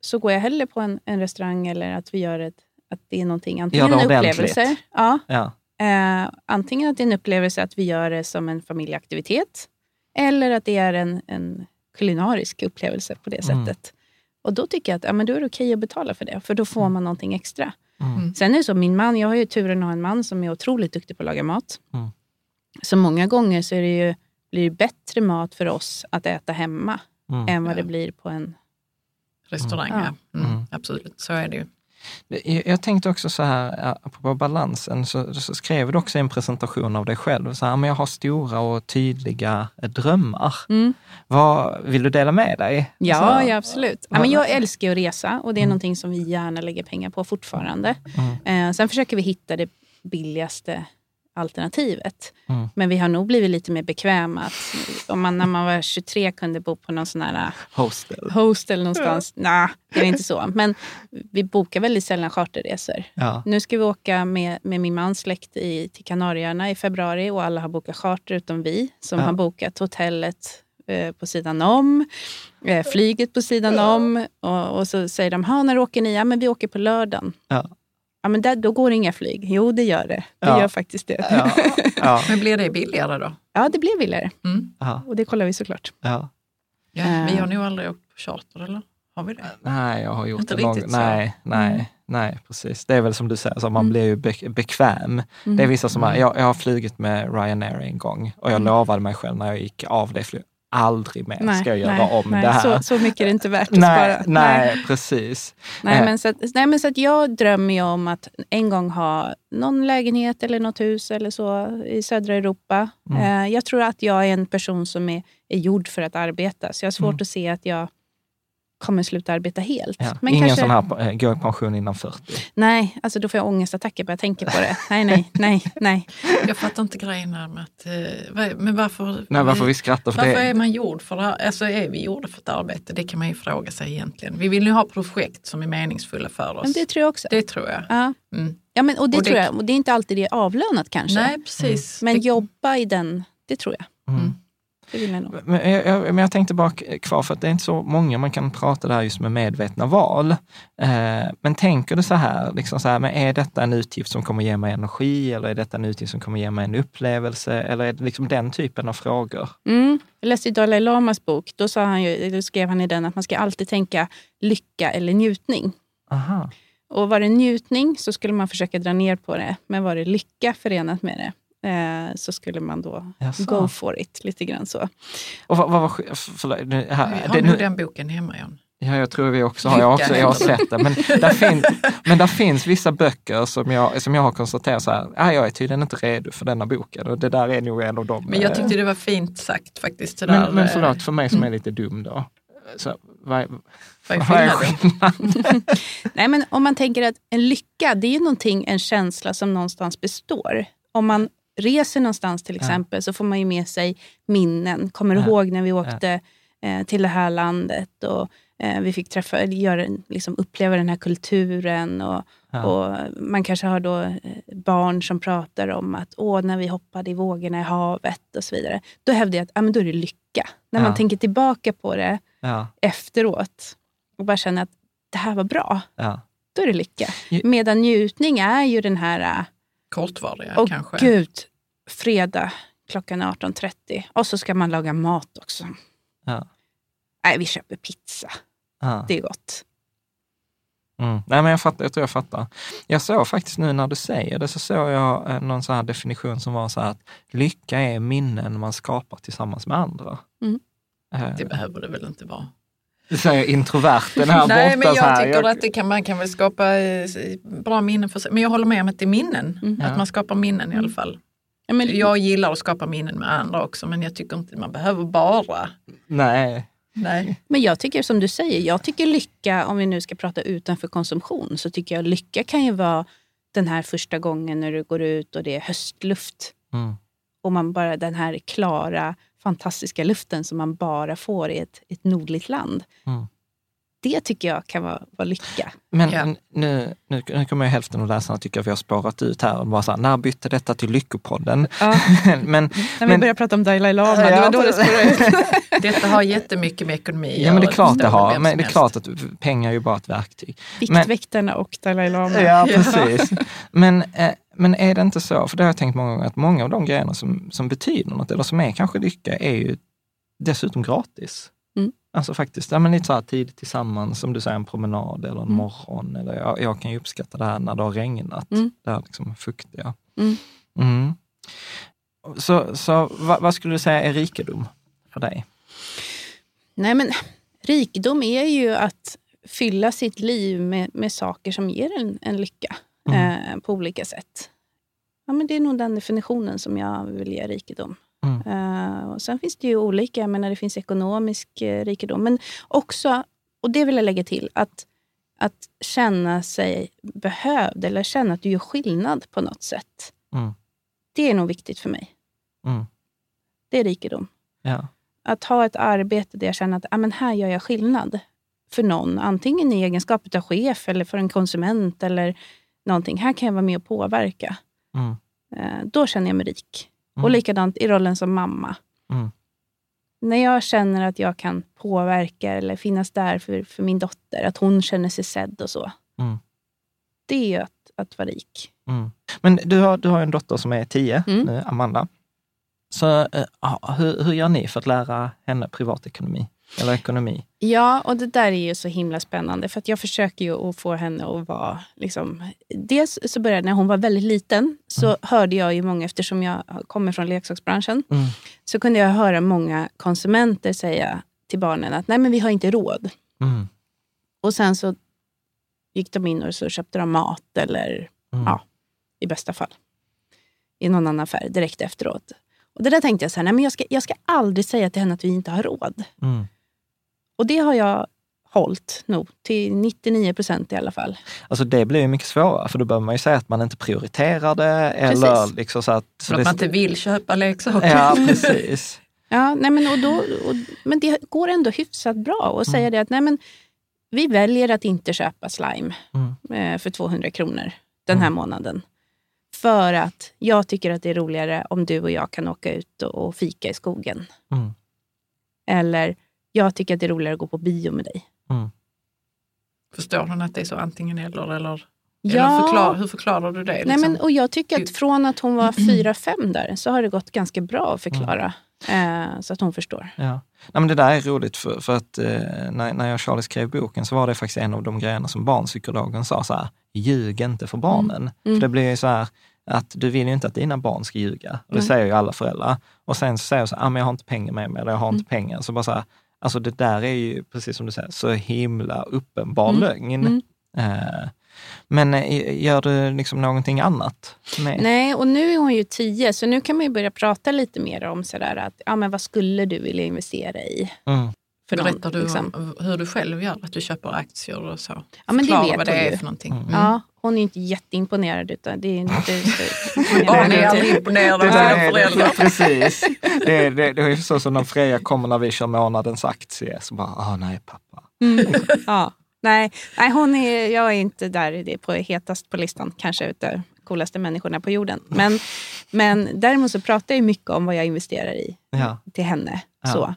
Så går jag hellre på en, en restaurang eller att vi gör ett, att det är någonting, antingen en upplevelse. Ja, Ja. eh, antingen att det är en upplevelse att vi gör det som en familjeaktivitet eller att det är en, en kulinarisk upplevelse på det Mm. sättet. Och då tycker jag att ja, men då är det okej att betala för det, för då får man någonting extra. Mm. Sen är det så, min man, jag har ju turen att ha en man som är otroligt duktig på att laga mat. Mm. Så många gånger så är det ju, blir det bättre mat för oss att äta hemma Mm. än vad det blir på en... Restaurang, Mm. Mm, Mm. Absolut, så är det ju. Jag, tänkte också så här, eh, apropå balansen, så, så skrev du också i en presentation av dig själv, så här, men jag har stora och tydliga drömmar. Vad Vill du dela med dig? Ja, Så- ja absolut. Ja, men jag älskar att resa och det är någonting som vi gärna lägger pengar på fortfarande. Eh, sen försöker vi hitta det billigaste alternativet. Mm. Men vi har nog blivit lite mer bekväma. Att om man när man var 23 kunde bo på någon sån här Hostel. hostel någonstans. Nej, det är inte så. Men vi bokar väldigt sällan charterresor. Ja. Nu ska vi åka med, med min mans släkt i, till Kanarieöarna i februari och alla har bokat charter utom vi som Ja. har bokat hotellet eh, på sidan om, eh, flyget på sidan om och, och så säger de, "Ha, när åker ni? Ja, men vi åker på lördagen. Ja. Ja, men där, då går inga flyg. Jo, det gör det. Det Ja. gör faktiskt det. Ja. Ja. Men blir det billigare då? Ja, det blir billigare. Mm. Och det kollar vi såklart. Ja. Ja, Eh. vi har nog aldrig åkt på charter, eller? Har vi det? Nej, jag har gjort Inte det någon. Nej, nej, Mm. nej, precis. Det är väl som du säger, så man Mm. blir ju be bekväm. Mm. Det är vissa som har, jag, jag har flugit med Ryanair en gång och jag Mm. lovade mig själv när jag gick av det flyget, aldrig mer ska jag göra nej, om nej, det här. Så, så mycket är det inte värt att nej, spara. nej, precis. Nej, Eh. men så att, nej, men så att jag drömmer ju om att en gång ha någon lägenhet eller något hus eller så i södra Europa. Mm. Eh, jag tror att jag är en person som är, är gjord för att arbeta, så jag har svårt Mm. att se att jag kommer sluta arbeta helt. Ja. Men Ingen kanske, sån här eh, gå i pension innan 40. Nej, alltså då får jag ångestattacker bara jag tänker på det. Nej, nej, nej, nej. Jag fattar inte grejen här med att... eh, vad- Men varför, Nej, varför vi skrattar för varför det. är man gjord för det här? Alltså är vi gjorda för ett arbete? Det kan man ju fråga sig egentligen. Vi vill ju ha projekt som är meningsfulla för oss. Men det tror jag också. Det tror jag. Ja. Mm. Ja, men, och det, Och det- tror jag. Och det är inte alltid det är avlönat kanske. Nej, precis. Men det, jobba i den, det tror jag. Mm. Det vill jag nog. Men jag, men jag tänkte bara kvar, för att det är inte så många man kan prata där just med medvetna val. Eh, men tänker du så här, liksom så här, men är detta en utgift som kommer ge mig energi eller är detta en utgift som kommer ge mig en upplevelse? Eller är det liksom den typen av frågor? Mm. Jag läste i Dalai Lamas bok. Då, sa han ju, då skrev han i den att man ska alltid tänka lycka eller njutning. Aha. Och var det njutning så skulle man försöka dra ner på det. Men var det lycka förenat med det eh, så skulle man då Jaså. go for it. Lite grann så. Och vad, vad var förlåt, nu, här, vi det, har nog nu, den boken hemma, John. ja, jag tror vi också har, jag, har också, jag har sett det. Men där, fin, men där finns vissa böcker som jag, som jag har konstaterat så här, ah, jag är tydligen inte redo för denna boken och det där är nog en av dem. Men jag eh, tyckte det var fint sagt faktiskt. Det där, Men, men eh, förlåt, för mig som är lite dum då. Så, vad, Vad är skillnaden? Nej, men om man tänker att en lycka, det är ju någonting, en känsla som någonstans består. Om man reser någonstans till exempel så får man ju med sig minnen. Kommer Ja. ihåg när vi åkte eh, till det här landet och eh, vi fick träffa, eller göra, liksom uppleva den här kulturen. Och, Ja. och Man kanske har då eh, barn som pratar om att Åh, när vi hoppade i vågorna i havet och så vidare. Då hävdar jag att ah, men då är det lycka. När man Ja. tänker tillbaka på det Ja, efteråt och bara känner att det här var bra ja. då är det lycka. Medan njutning är ju den här, Kortvariga åh kanske. gud, fredag klockan 18.30 och så ska man laga mat också. Ja. Nej, vi köper pizza. ja. Det är gott. Mm. Nej, men jag, fattar, jag tror jag fattar. Jag såg faktiskt nu när du säger det, så såg jag eh, någon så här definition som var så här att lycka är minnen man skapar tillsammans med andra. Mm. Eh, Det behöver det väl inte vara. Du säger introverten här Nej, borta. men så jag här. tycker att det kan, man kan väl skapa eh, bra minnen för sig. Men jag håller med om att det är minnen. Mm. Att man skapar minnen i alla fall. Ja, men, Jag gillar att skapa minnen med andra också, men jag tycker inte man behöver bara. Nej. Nej. men jag tycker som du säger, jag tycker lycka, om vi nu ska prata utanför konsumtion, så tycker jag lycka kan ju vara den här första gången när du går ut och det är höstluft. Mm. Och man bara den här klara, fantastiska luften som man bara får i ett, ett nordligt land. Mm. Det tycker jag kan vara, vara lycka. Men Ja. nu, nu, nu kommer ju hälften av läsarna tycka att vi har spårat ut här och bara så här, när bytte detta till Lyckopodden? men, När vi men, börjar prata om Dalai Lama, Ja, det var då det spårade ut. Detta har jättemycket med ekonomi att ja men det är klart det har, men det är klart att pengar är ju bara ett verktyg. Viktväktarna och Dalai Lama. Ja, precis. Men, eh, men är det inte så, för det har jag tänkt många gånger, att många av de grejerna som, som betyder något, eller som är kanske lycka, är ju dessutom gratis. Alltså faktiskt, ja, men lite så här tid tillsammans, som du säger, en promenad eller en Mm. morgon. Eller jag, jag kan ju uppskatta det här när det har regnat, Mm. det här liksom fuktiga. Mm. Mm. Så, så vad, vad skulle du säga är rikedom för dig? Nej, men rikedom är ju att fylla sitt liv med, med saker som ger en, en lycka Mm. eh, på olika sätt. Ja, men det är nog den definitionen som jag vill ge rikedom. Mm. Och sen finns det ju olika, jag menar, det finns ekonomisk eh, rikedom, men också, och det vill jag lägga till, att, att känna sig behövd eller känna att du gör skillnad på något sätt. Mm. Det är nog viktigt för mig. Mm. Det är rikedom. Ja. Att ha ett arbete där jag känner att ah, men här gör jag skillnad för någon. Antingen i egenskap av chef eller för en konsument eller någonting. Här kan jag vara med och påverka. Eh, då känner jag mig rik. Mm. Och likadant i rollen som mamma. Mm. När jag känner att jag kan påverka eller finnas där för, för min dotter, att hon känner sig sedd och så. Mm. Det är att, att vara rik. Mm. Men du har, du har en dotter som är tio Mm. nu, Amanda. Så eh, ja, hur, hur gör ni för att lära henne privatekonomi? Eller ekonomi? Ja, och det där är ju så himla spännande. För att jag försöker ju att få henne att vara... Liksom, dels så började när hon var väldigt liten, så hörde jag ju många, eftersom jag kommer från leksaksbranschen, Mm. så kunde jag höra många konsumenter säga till barnen att nej men vi har inte råd. Mm. Och sen så gick de in och så köpte de mat eller Mm. ja, i bästa fall i någon annan affär direkt efteråt. Och det där tänkte jag så här, nej men jag ska, jag ska aldrig säga till henne att vi inte har råd. Mm. Och det har jag hållit nog, till 99 procent i alla fall. Alltså det blir ju mycket svårare, för då behöver man ju säga att man inte prioriterar det. Eller Precis. liksom så att, så För att det- man inte vill köpa leksaker. Ja, precis. Ja, nej men, och då, och, men det går ändå hyfsat bra att säga det att nej men, vi väljer att inte köpa slime Mm. eh, för 200 kronor den här månaden. För att jag tycker att det är roligare om du och jag kan åka ut och, och fika i skogen. Mm. Eller jag tycker att det är roligare att gå på bio med dig. Förstår hon att det är så antingen eller? eller, Ja. eller förklar, hur förklarar du det? Nej, liksom? men, och jag tycker att från att hon var fyra fem där så har det gått ganska bra att förklara. Eh, så att hon förstår. Ja. Nej, men det där är roligt för, för att eh, när, när jag och Charlie skrev boken så var det faktiskt en av de grejerna som barnpsykologen sa så här, ljug inte för barnen. Mm. För det blir ju så här att du vill ju inte att dina barn ska ljuga. Och det Mm. säger ju alla föräldrar. Och sen så säger jag så här, ah, men jag har inte pengar med mig eller jag har Mm. inte pengar. Så bara så här, alltså det där är ju, precis som du säger, så himla uppenbar Mm. lögn. Mm. Eh, men eh, gör du liksom någonting annat? Med? Nej, och nu är hon ju tio, så nu kan man ju börja prata lite mer om sådär att, ja men vad skulle du vilja investera i? Mm. För någon, Berättar du liksom. om hur du själv gör? Att du köper aktier och så? Ja, men det Förklara vet vad det är ju. för någonting. Mm. Ja, hon är inte jätteimponerad utan det är inte Barn är aldrig imponerade av sina är- föräldrar. Precis. Det, är- det, det är ju så som när Freja kommer när vi kör månadens aktie, så bara, ah nej pappa. Mm. Ja. Nej, nej hon är, jag är inte där i det på hetast på listan, kanske utav coolaste människorna på jorden. Men, men däremot så pratar jag mycket om vad jag investerar i Ja. till henne. Ja. Så.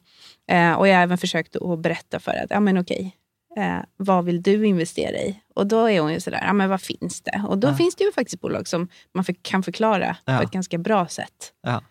Eh, och jag har även försökt att berätta för att, ja men okej, eh, vad vill du investera i? Och då är hon ju sådär, ja men vad finns det? Och då Ja. finns det ju faktiskt bolag som man för, kan förklara Ja. på ett ganska bra sätt. Ja.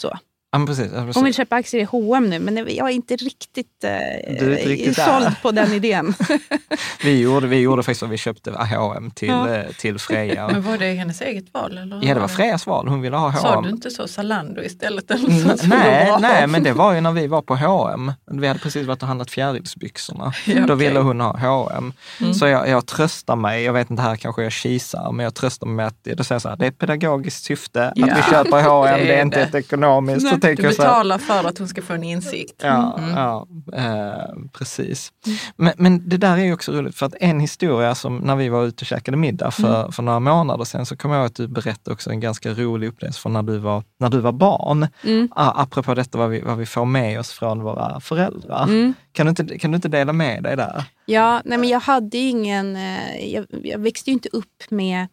Så. Ja, men precis. Hon vill köpa aktier i H&M nu, men jag är inte riktigt, eh, Du är inte riktigt där. såld på den idén. Vi gjorde, vi gjorde faktiskt så vi köpte H&M till, Ja. eh, till Freja. Men var det hennes eget val? Eller? Ja, det var Frejas val. Hon ville ha Sa H&M. du inte så Zalando istället? Eller Mm, så, så det nej, nej, men det var ju när vi var på H&M. Vi hade precis varit och handlat fjärilsbyxorna. Ja, Då okej. Mm. ville hon ha H&M. Så jag, jag tröstar mig, jag vet inte, här kanske jag kisar, men jag tröstar mig med att då säger jag så här, det är ett pedagogiskt syfte Ja, att vi köper H&M, det det är är inte det. ett ekonomiskt. Så tänker Du betalar för att hon ska få en insikt. Ja, ja eh, precis. Men, men det där är ju också roligt, för att en historia som när vi var ute och käkade middag för, för några månader sedan, så kommer jag ihåg att du berättade också en ganska rolig upplevelse från när du var, när du var barn. Mm. Apropå detta vad vi, vad vi får med oss från våra föräldrar. Mm. Kan, du inte, kan du inte dela med dig där? Ja, nej men jag hade ingen... eh, Jag, jag växte ju inte upp med,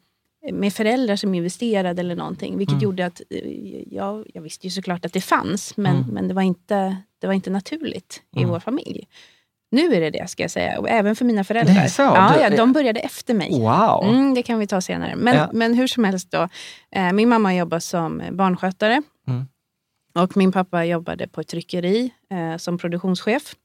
med föräldrar som investerade eller någonting. Vilket gjorde att eh, jag, jag visste ju såklart att det fanns, men, Mm. men det, var inte, det var inte naturligt i vår familj. Nu är det det, ska jag säga. Och även för mina föräldrar. Är så? Ja, ja, de började efter mig. Wow! Mm, det kan vi ta senare. Men, Ja. men hur som helst då. Eh, min mamma jobbar som barnskötare. Mm. Och min pappa jobbade på ett tryckeri eh, som produktionschef.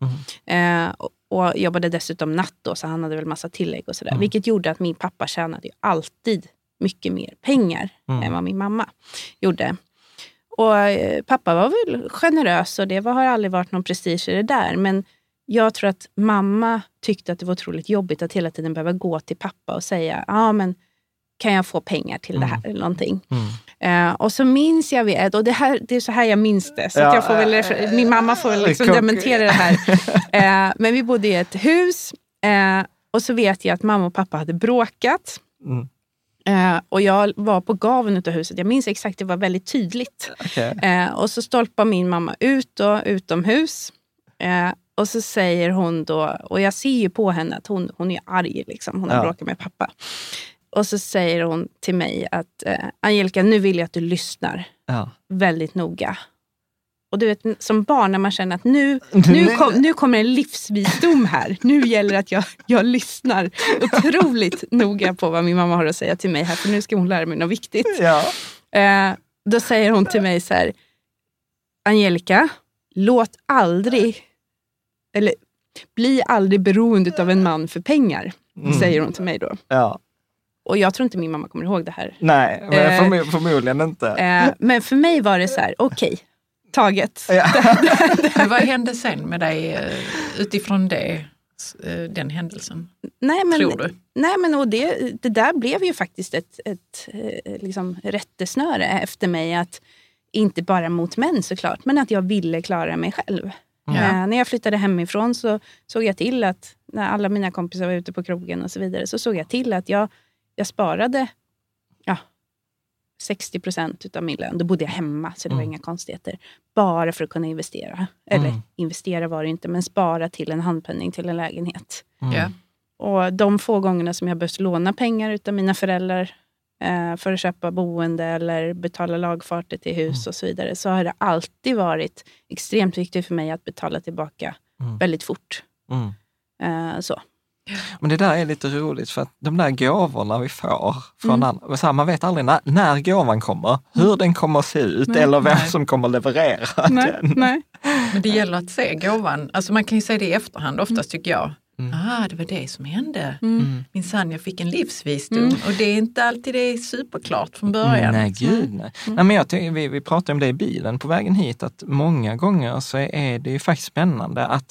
Mm. Eh, och, jobbade dessutom natt då, så han hade väl massa tillägg och sådär. Mm. Vilket gjorde att min pappa tjänade ju alltid mycket mer pengar Mm. än vad min mamma gjorde. Och eh, pappa var väl generös och det var, har aldrig varit någon prestige i det där. Men jag tror att mamma tyckte att det var otroligt jobbigt att hela tiden behöva gå till pappa och säga, ah, men kan jag få pengar till det här eller någonting. Mm. Eh, och så minns jag, vid- och det, här, det är så här jag minns det, så Ja, att jag får väl, refer- min mamma får väl liksom dementera det här. Eh, men vi bodde i ett hus eh, och så vet jag att mamma och pappa hade bråkat. Mm. Eh, och jag var på gaven av huset. Jag minns exakt, det var väldigt tydligt. Okej. Eh, och så stolpar min mamma ut då, utomhus. Eh, och så säger hon då, och jag ser ju på henne att hon, hon är arg, liksom. hon har Ja. bråkat med pappa. Och så säger hon till mig att eh, Angelica, nu vill jag att du lyssnar Ja. väldigt noga. Och du vet, som barn när man känner att nu, nu, kom, nu kommer en livsvisdom här. Nu gäller det att jag, jag lyssnar otroligt noga på vad min mamma har att säga till mig här, för nu ska hon lära mig något viktigt. Ja. Eh, då säger hon till mig så här, Angelica, låt aldrig, eller bli aldrig beroende av en man för pengar, säger hon till mig då. ja. Och jag tror inte min mamma kommer ihåg det här. Nej, men Eh, förmo- förmodligen inte. Eh, men för mig var det så här, okej, taget. Men vad hände sen med dig eh, utifrån det, eh, den händelsen? Nej, men, Tror du? Nej, men och det, det där blev ju faktiskt ett, ett eh, liksom rättesnöre efter mig. att Inte bara mot män såklart, men att jag ville klara mig själv. Ja. Eh, när jag flyttade hemifrån så såg jag till att, när alla mina kompisar var ute på krogen och så vidare, så såg jag till att jag, jag sparade ja, 60 procent utav min lön. Då bodde jag hemma, så det var inga konstigheter. Bara för att kunna investera. Eller Mm. investera var det inte, men spara till en handpenning till en lägenhet. Ja. Och de få gångerna som jag behövt låna pengar utav mina föräldrar eh, för att köpa boende eller betala lagfarter till hus och så vidare, så har det alltid varit extremt viktigt för mig att betala tillbaka väldigt fort. Mm. Eh, så. Men det där är lite roligt för att de där gåvorna vi får från Mm. andra, så här, man vet aldrig när, när gåvan kommer, hur den kommer att se ut eller vem som kommer leverera den. nej. Men det gäller att se gåvan. Alltså man kan ju se det i efterhand oftast tycker jag. Mm. Ah, det var det som hände. Minsann, jag fick en livsvisdom. Och det är inte alltid det är superklart från början. Nej, gud nej. nej men jag, vi, vi pratade om det i bilen på vägen hit, att många gånger så är det ju faktiskt spännande att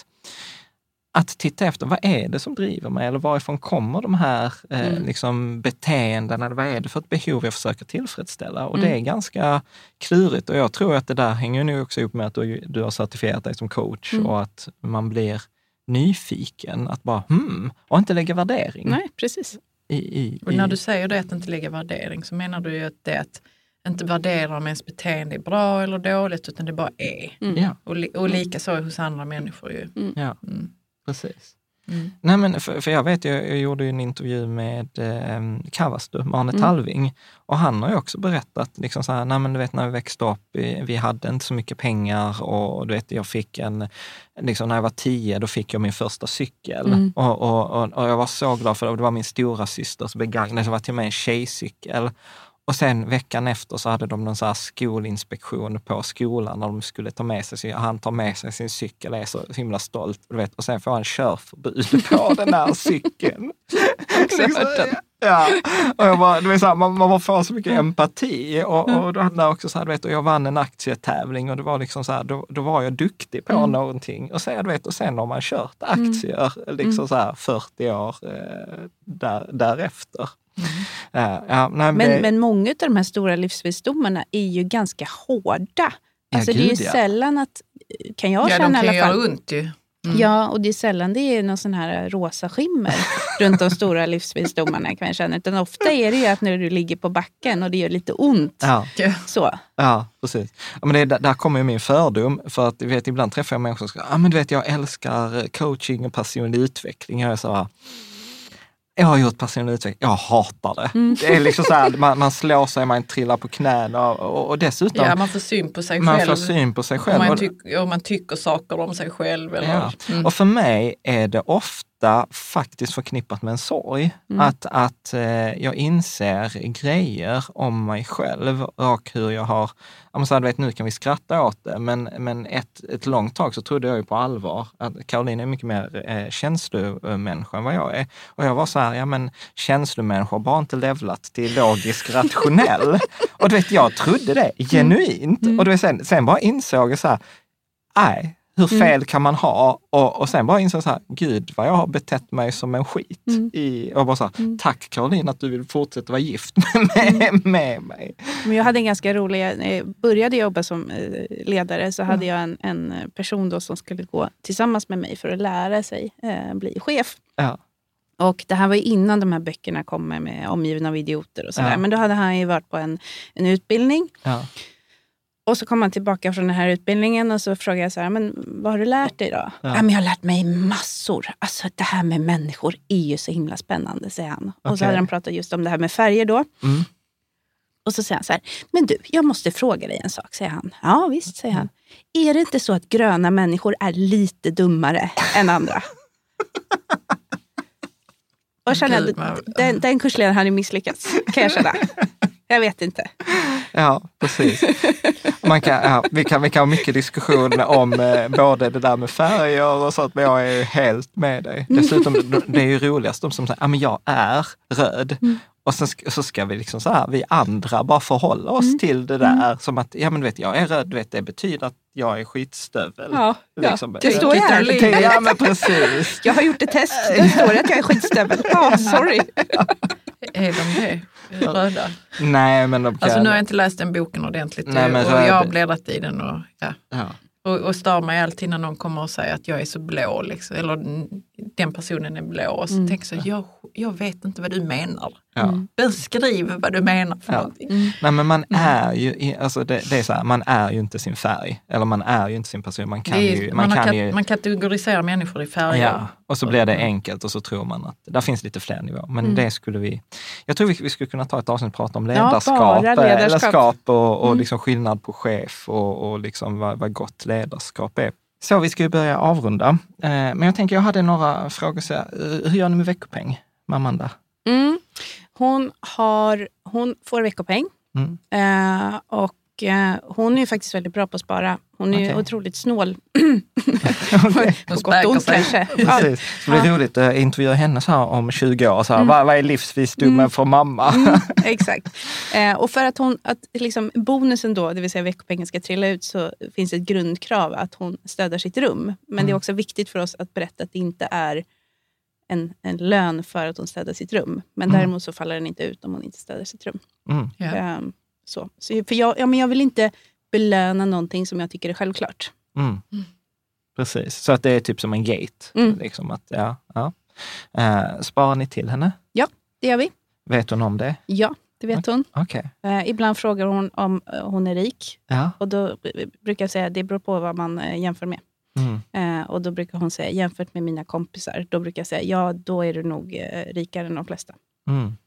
att titta efter, vad är det som driver mig? Eller varifrån kommer de här eh, liksom beteendena? Vad är det för ett behov jag försöker tillfredsställa? Och det är ganska klurigt. Och jag tror att det där hänger nu också ihop med att du, du har certifierat dig som coach och att man blir nyfiken. Att bara, hmm, och inte lägga värdering nej, precis. i, i, Och när du säger det att inte lägga värdering så menar du ju att det är att inte värdera om ens beteende är bra eller dåligt utan det bara är. Ja, Och, li- och lika så hos andra människor ju. ja Mm. Precis. Mm. Nej, men för, för jag vet, jag, jag gjorde en intervju med eh, Kavastu, med Mm. Arne Talving, och han har ju också berättat, liksom så här, nej men du vet när vi växte upp, vi, vi hade inte så mycket pengar och du vet, jag fick en, liksom när jag var tio, då fick jag min första cykel. Mm. Och, och, och, och jag var så glad för det, det var min stora systers begagnade, det var till och med en tjejcykel. Och sen veckan efter så hade de någon så skolinspektion på skolan när de skulle ta med sig sin, han tar med sig sin cykel, är så himla stolt. Du vet, och sen får han körförbud på den här cykeln. ja. Och jag bara, du vet, så här, man, man får så mycket empati. Och, och då hade jag också så här, du vet, och jag vann en aktietävling och det var liksom så här, då, då var jag duktig på Mm. någonting. Och sen, du vet, och sen har man kört aktier liksom Mm. så här 40 år eh, där, därefter. Ja, ja, nej, Men, det- men många av de här stora livsvisdomarna är ju ganska hårda. Ja, Alltså det är gud, ju ja. sällan att, kan jag Ja, de känna kan i alla göra fall. ont ju. Ja, och det är sällan det är någon sån här rosa skimmer runt de stora livsvisdomarna kan jag känna. Utan ofta är det ju att när du ligger på backen och det gör lite ont. ja. Ja. Så. Ja, precis. Ja, men det, är- där, kommer ju min fördom. För att du vet, ibland träffar jag människor som säger, ah, men du vet, jag älskar coaching och personlig utveckling. Jag är så här, jag har gjort personlig utveckling, jag hatar det. Det är liksom så här, man, man slår sig, man trillar på knäna och, och, och dessutom, Ja, man får syn på sig man själv. får syn på sig Om själv. man, Och- tyck, om man tycker saker om sig själv. Eller, Ja. mm. Och för mig är det ofta faktiskt förknippat med en sorg. Att, att eh, jag inser grejer om mig själv och hur jag har, ja, så här, vet, nu kan vi skratta åt det, men, men ett, ett långt tag så trodde jag ju på allvar att Caroline är mycket mer eh, känslomänniska än vad jag är. Och jag var så här, ja men känslomänniskor har bara inte levlat till logisk rationell. och du vet, jag trodde det genuint. Och du vet, sen, sen bara insåg jag så här, nej, hur fel kan man ha? Och, och sen bara jag så här, gud vad jag har betett mig som en skit. I, och bara så här, tack Caroline att du vill fortsätta vara gift med, med mig. Men jag hade en ganska rolig, när jag började jobba som eh, ledare så hade jag en, en person då som skulle gå tillsammans med mig för att lära sig eh, bli chef. Ja. Och det här var ju innan de här böckerna kom med, med Omgiven av idioter och sådär. Ja. Men då hade han ju varit på en, en utbildning. Ja. Och så kom han tillbaka från den här utbildningen och så frågade jag så här, men vad har du lärt dig då? Ja. Ja. men jag har lärt mig massor. Alltså det här med människor är ju så himla spännande, säger han. Och så hade han pratat just om det här med färger då. Mm. Och så säger han så här, men du, jag måste fråga dig en sak, säger han. Ja visst, säger han. Är det inte så att gröna människor är lite dummare än andra? Och känner den, den kursledaren hade misslyckats, kan jag känna. Jag vet inte. Ja, precis. Man kan, ja, vi, kan, vi kan ha mycket diskussion om eh, både det där med färger och sånt, men jag är ju helt med dig. Dessutom, det är ju roligast de som säger, ja men jag är röd. Och sen så ska vi liksom så här, vi andra bara förhålla oss till det där som att, ja men du vet, jag är röd, du vet, det betyder att jag är skitstövel. Ja, ja. Liksom. Det står ju här. Ja men precis. Jag har gjort ett test, där står det att jag är skitstövel. Ja, sorry. Är de det? Röda? Nej men de kan... Alltså nu har jag inte läst den boken ordentligt Nej, men och jag har bläddrat i den och, ja. ja. och, och stör mig alltid när någon kommer och säger att jag är så blå. Liksom. Eller "N- den personen är blå. Och så Mm. tänker jag, så, jag, jag vet inte vad du menar. Ja. Beskriv vad du menar för Ja. någonting. Nej men man är ju, alltså det, det är så här, man är ju inte sin färg. Eller man är ju inte sin person. Man kan är, ju... man, Man kan ju man kategoriserar människor i färger. ja, och så blir det enkelt och så tror man att där finns lite fler nivåer. Men det skulle vi... Jag tror vi, vi skulle kunna ta ett avsnitt och prata om Ja, ledarskap. bara eh, ledarskap. ledarskap och, och liksom skillnad på chef och, och liksom vad, vad gott ledarskap är. Så vi ska ju börja avrunda. Eh, men jag tänker, jag hade några frågor. Så här, hur gör ni med veckopeng med Amanda? Mm. Hon, har, hon får veckopeng. Mm. Eh, och eh, hon är ju faktiskt väldigt bra på att spara. Hon är Okej. otroligt snål. Hon på gott och ont kanske. Ja. Precis. Så det blir roligt att intervjua henne så här om 20 år. Så här, vad, vad är livsvisdomen för mamma? Mm, exakt. Eh, och för att, hon, att liksom bonusen då, det vill säga veckopengen ska trilla ut, så finns ett grundkrav att hon städar sitt rum. Men det är också viktigt för oss att berätta att det inte är en, en lön för att hon städar sitt rum. Men Mm. däremot så faller den inte ut om hon inte städar sitt rum. Mm. Ja. Ehm, så. Så, för jag, ja, men jag vill inte belöna någonting som jag tycker är självklart. Mm. Precis, så att det är typ som en gate. Mm. Liksom att, ja, ja. Eh, sparar ni till henne? Det gör vi. Vet hon om det? Ja, det vet hon. Okej. Eh, ibland frågar hon om eh, hon är rik. Ja. Och då brukar jag säga att det beror på vad man eh, jämför med. Mm. Eh, och då brukar hon säga, jämfört med mina kompisar, då brukar jag säga, ja då är du nog eh, rikare än de flesta. Mm.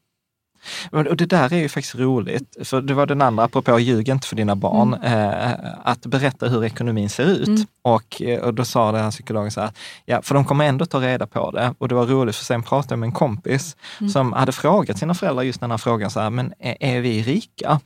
Och det där är ju faktiskt roligt, för det var den andra, apropå ljug inte för dina barn, eh, att berätta hur ekonomin ser ut. Mm. Och, eh, och då sa den här psykologen så här, ja, för de kommer ändå ta reda på det. Och det var roligt, för sen pratade jag med en kompis Mm. som hade frågat sina föräldrar just den här frågan, så här, men är, är vi rika?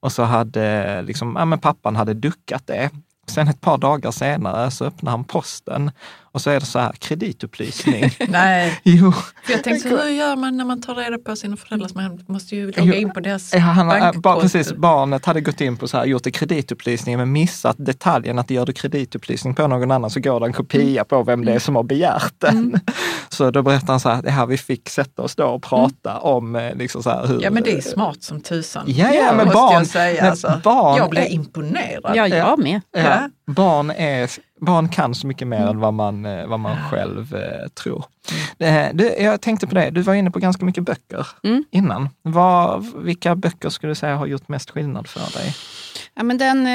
Och så hade liksom, ja, men pappan hade duckat det. Sen ett par dagar senare så öppnar han posten och så är det så här, kreditupplysning. Nej, jo, för jag tänkte hur gör man när man tar reda på sina föräldrar? Man måste ju logga in på deras Ja, han, bara, precis, barnet hade gått in på så här, gjort en kreditupplysning men missat detaljen att gör du kreditupplysning på någon annan så går det en kopia på vem det är som har begärt den. Så då berättar han så här, det här vi fick sätta oss då och prata om eh, liksom så här, hur... Ja men det är smart som tusan. Ja, ja, men måste barn- jag säga. Alltså. barn jag blev imponerad. Ja, jag med. Ja, barn, är, barn kan så mycket mer Mm. än vad man, eh, vad man själv eh, tror. Eh, Du, jag tänkte på det, du var inne på ganska mycket böcker Mm. innan. Vad, vilka böcker skulle du säga har gjort mest skillnad för dig? Ja, men den,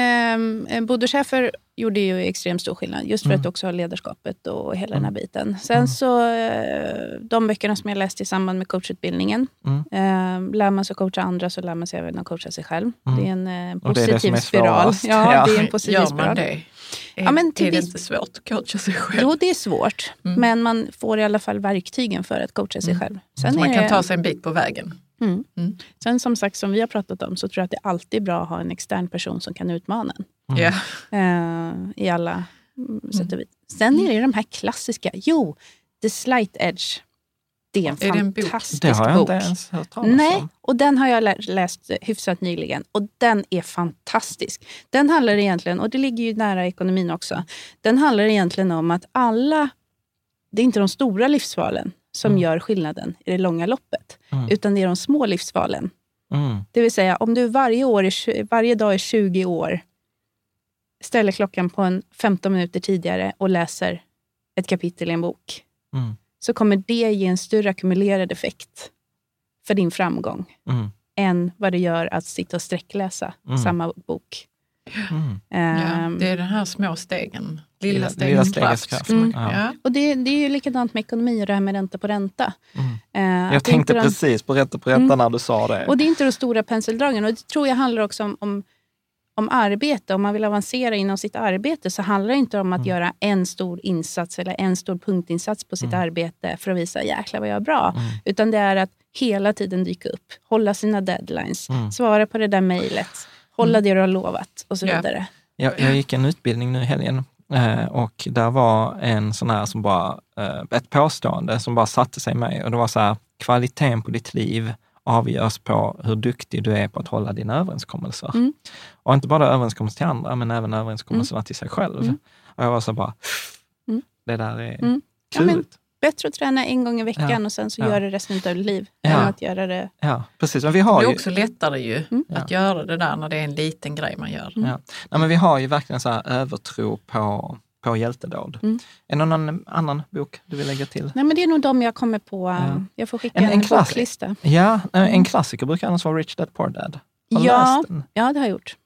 eh, Bodo Schäfer gjorde ju extremt stor skillnad, just för att också ha ledarskapet och hela den här biten. Sen så, eh, de böckerna som jag läste i samband med coachutbildningen, Mm. eh, lär man sig coacha andra så lär man sig även att coacha sig själv. Det är en eh, Och det är det positiv spiral. Ja, Ja. det är en positiv Gör spiral. man det? Är, Ja, men till är det inte svårt att coacha sig själv? Jo, det är svårt, Mm. men man får i alla fall verktygen för att coacha sig själv. Sen, Så man kan det- ta sig en bit på vägen. Mm. Mm. Sen som sagt, som vi har pratat om, så tror jag att det alltid är bra att ha en extern person som kan utmana en. Ja. eh, i alla mm, sätt och vis. Sen är det ju de här klassiska. Jo, The Slight Edge. Det är en Är det en bok? fantastisk Det har jag bok. inte ens hört talas Nej, om. och den har jag lä- läst hyfsat nyligen och den är fantastisk. Den handlar egentligen, och det ligger ju nära ekonomin också, den handlar egentligen om att alla, det är inte de stora livsvalen som Mm. gör skillnaden i det långa loppet, Mm. utan det är de små livsvalen. Mm. Det vill säga, om du varje, år varje dag är 20 år, ställer klockan på en 15 minuter tidigare och läser ett kapitel i en bok, Mm. så kommer det ge en större ackumulerad effekt för din framgång Mm. än vad det gör att sitta och sträckläsa Mm. samma bok. Mm. Ja, Ehm, det är de här små stegen. Lilla- Lilla lilla stegens stegets kraft. kraft. Mm. Ja. Ja. Och det, det är ju likadant med ekonomi och det här med ränta på ränta. Mm. Eh, Jag tänkte de- precis på rätta på rätta Mm. när du sa det. Och det är inte de stora penseldragen. Och det tror jag handlar också om, om, om arbete. Om man vill avancera inom sitt arbete så handlar det inte om Mm. att göra en stor insats eller en stor punktinsats på sitt arbete för att visa jäklar vad jag är bra. Mm. Utan det är att hela tiden dyka upp, hålla sina deadlines, Mm. svara på det där mejlet, hålla det du har lovat och så Ja. vidare. Jag, jag gick en utbildning nu i helgen eh, och där var en sån här som bara, eh, ett påstående som bara satte sig i mig och det var så här, kvaliteten på ditt liv avgörs på hur duktig du är på att hålla dina överenskommelser. Mm. Och inte bara överenskommelser till andra, men även överenskommelserna till sig själv. Mm. Och jag var så bara, Mm. det där är Mm. Ja, kul. men- Bättre att träna en gång i veckan Ja. och sen så Ja. gör det resten av ditt liv. Ja. Än att göra det... Ja, precis. Men vi Det har är ju, också lättare ju Mm. att göra det där när det är en liten grej man gör. ja. Nej, men vi har ju verkligen så här övertro på, på hjältedåd. Mm. Är det någon annan, bok du vill lägga till? Nej, men det är nog de jag kommer på. Ja. Jag får skicka En- en, en boklista. Ja, en klassiker brukar annars vara Rich Dad Poor Dad. Har Ja, läst den? ja, det har jag gjort.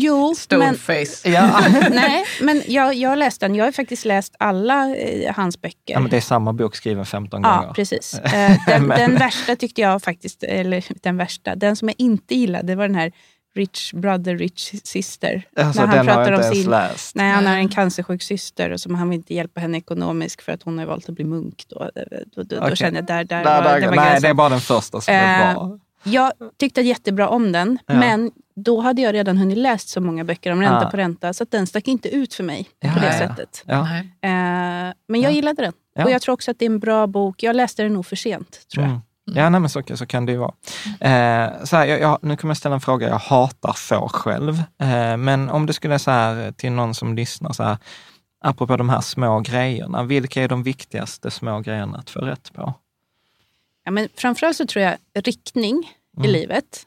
Jo, men, Stoneface. Ja. nej, men jag, jag har läst den. Jag har faktiskt läst alla eh, hans böcker. ja, men det är samma bok skriven 15 Ja, gånger. precis. Eh, den, Men- den värsta tyckte jag faktiskt, eller den värsta, den som jag inte gillade, det var den här Rich brother, rich sister. Alltså, När han den har pratar jag om inte ens sin- läst. Nej, han har en Nej. cancersjuk syster och som han vill inte hjälpa henne ekonomiskt för att hon har valt att bli munk. Då, då, då, då Okej. känner jag där, där, Där, var, där, där var nej, gränsen. det är bara den första som är Eh, bra. Jag tyckte jättebra om den, Ja. men då hade jag redan hunnit läst så många böcker om ränta Ja. på ränta, så att den stack inte ut för mig Ja, på det sättet. Eh, men jag Ja. gillade den. Ja. Och jag tror också att det är en bra bok. Jag läste den nog för sent, tror jag. Mm. Ja, nej, men så, så kan det ju vara. Eh, så här, jag, jag, nu kommer jag ställa en fråga jag hatar få själv. Eh, men om du skulle så här, till någon som lyssnar, så här, apropå de här små grejerna, vilka är de viktigaste små grejerna att få rätt på? Ja, men framförallt så tror jag riktning i Mm. livet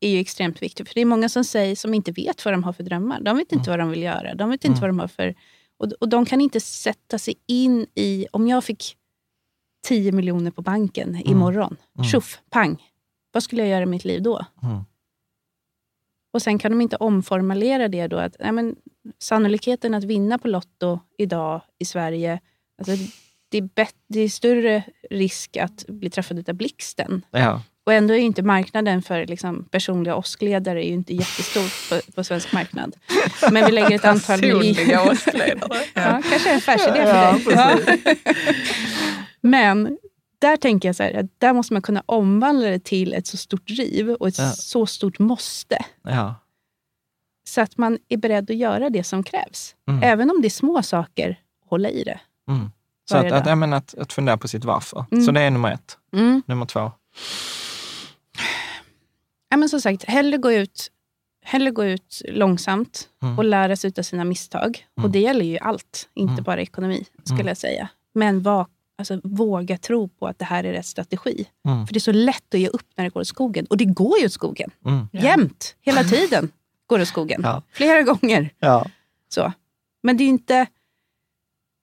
är ju extremt viktigt. För det är många som säger som inte vet vad de har för drömmar. De vet inte vad de vill göra. De vet inte Mm. vad de har för... Och, och de kan inte sätta sig in i... Om jag fick 10 miljoner på banken imorgon, Mm. tjoff, pang. Vad skulle jag göra i mitt liv då? Mm. Och sen kan de inte omformulera det då. Att, nej, men, sannolikheten att vinna på Lotto idag i Sverige, alltså, det, är bet- det är större risk att bli träffad av blixten Ja, Och ändå är inte marknaden för liksom, personliga åskledare är inte jättestor på, på svensk marknad. Men vi lägger ett antal miljoner. åskledare. Ja, kanske en affärsidé för dig. Ja. Men där tänker jag så här, att där måste man kunna omvandla det till ett så stort driv och ett Ja. så stort måste. Ja. Så att man är beredd att göra det som krävs. Mm. Även om det är små saker, hålla i det. Mm. Så att, att, jag menar, att, att fundera på sitt varför. Mm. Så det är nummer ett. Mm. Nummer två. Ja, men som sagt, hellre gå ut, hellre gå ut långsamt Mm. och lära sig av sina misstag. Och det gäller ju allt, inte Mm. bara ekonomi, skulle Mm. jag säga. Men va, alltså, våga tro på att det här är rätt strategi. Mm. För det är så lätt att ge upp när det går åt skogen. Och det går ju åt skogen. Mm. Jämt, hela tiden går det åt skogen. Ja. Flera gånger. Ja. Så. Men det är ju inte...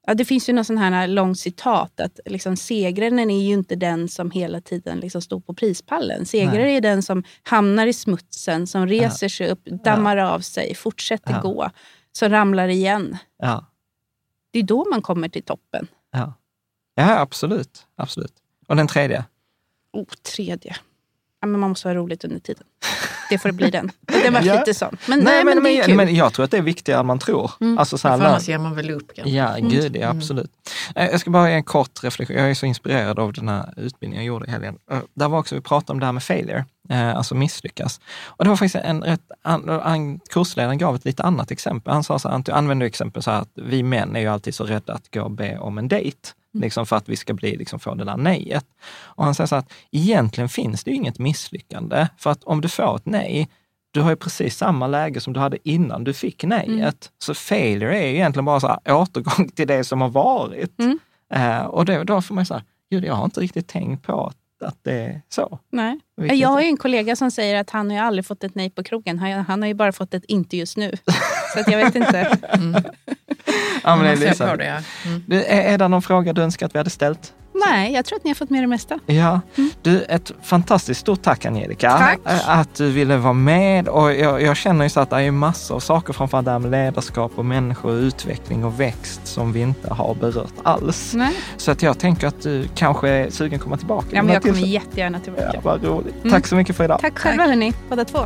Ja, det finns ju någon sån här lång citat att liksom, segraren är ju inte den som hela tiden liksom står på prispallen. Segraren Nej. är den som hamnar i smutsen, som reser sig upp, dammar av sig, fortsätter Ja. gå, som ramlar igen. Ja. Det är då man kommer till toppen. Ja. ja, absolut. absolut. Och den tredje? Oh, tredje. Ja, men man måste ha roligt under tiden. Det får bli den. Den var Ja. lite sån. Men, nej, men, det är men, kul. men jag tror att det är viktigare än man tror. Mm. Alltså, så För här, annars ger man väl upp kanske. Ja, gud ja, absolut. Eh, Jag ska bara ge en kort reflektion. Jag är så inspirerad av den här utbildningen jag gjorde i helgen. Eh, Där var också, vi pratade om det här med failure, eh, alltså misslyckas. Och det var faktiskt en rätt, an, an, kursledaren gav ett lite annat exempel. Han sa så här, han använde exempel så här att vi män är ju alltid så rädda att gå och be om en dejt. Liksom för att vi ska bli, liksom, få det där nejet. Och han säger så här att egentligen finns det ju inget misslyckande. För att om du får ett nej, du har ju precis samma läge som du hade innan du fick nejet. Så failure är ju egentligen bara så här, återgång till det som har varit. Mm. Eh, och då, då får man säga, gud jag har inte riktigt tänkt på att, att det är så. Nej. Vilket- Jag har ju en kollega som säger att han har ju aldrig fått ett nej på krogen. Han, han har ju bara fått ett inte just nu. Så att jag vet inte. Ja, men är man ser liksom- på det, ja. Mm. Du, är, är det någon fråga du önskar att vi hade ställt? Nej, jag tror att ni har fått med det mesta. Ja, du, ett fantastiskt stort tack Angelica. Tack. Att du ville vara med och jag, jag känner ju så att det är massor av saker, framförallt det här med ledarskap och människor, utveckling och växt som vi inte har berört alls. Nej. Så att jag tänker att du kanske är sugen att komma tillbaka. Ja, men jag kommer jättegärna tillbaka. Ja, vad roligt. Mm. Tack så mycket för idag. Tack själva hörni, båda två.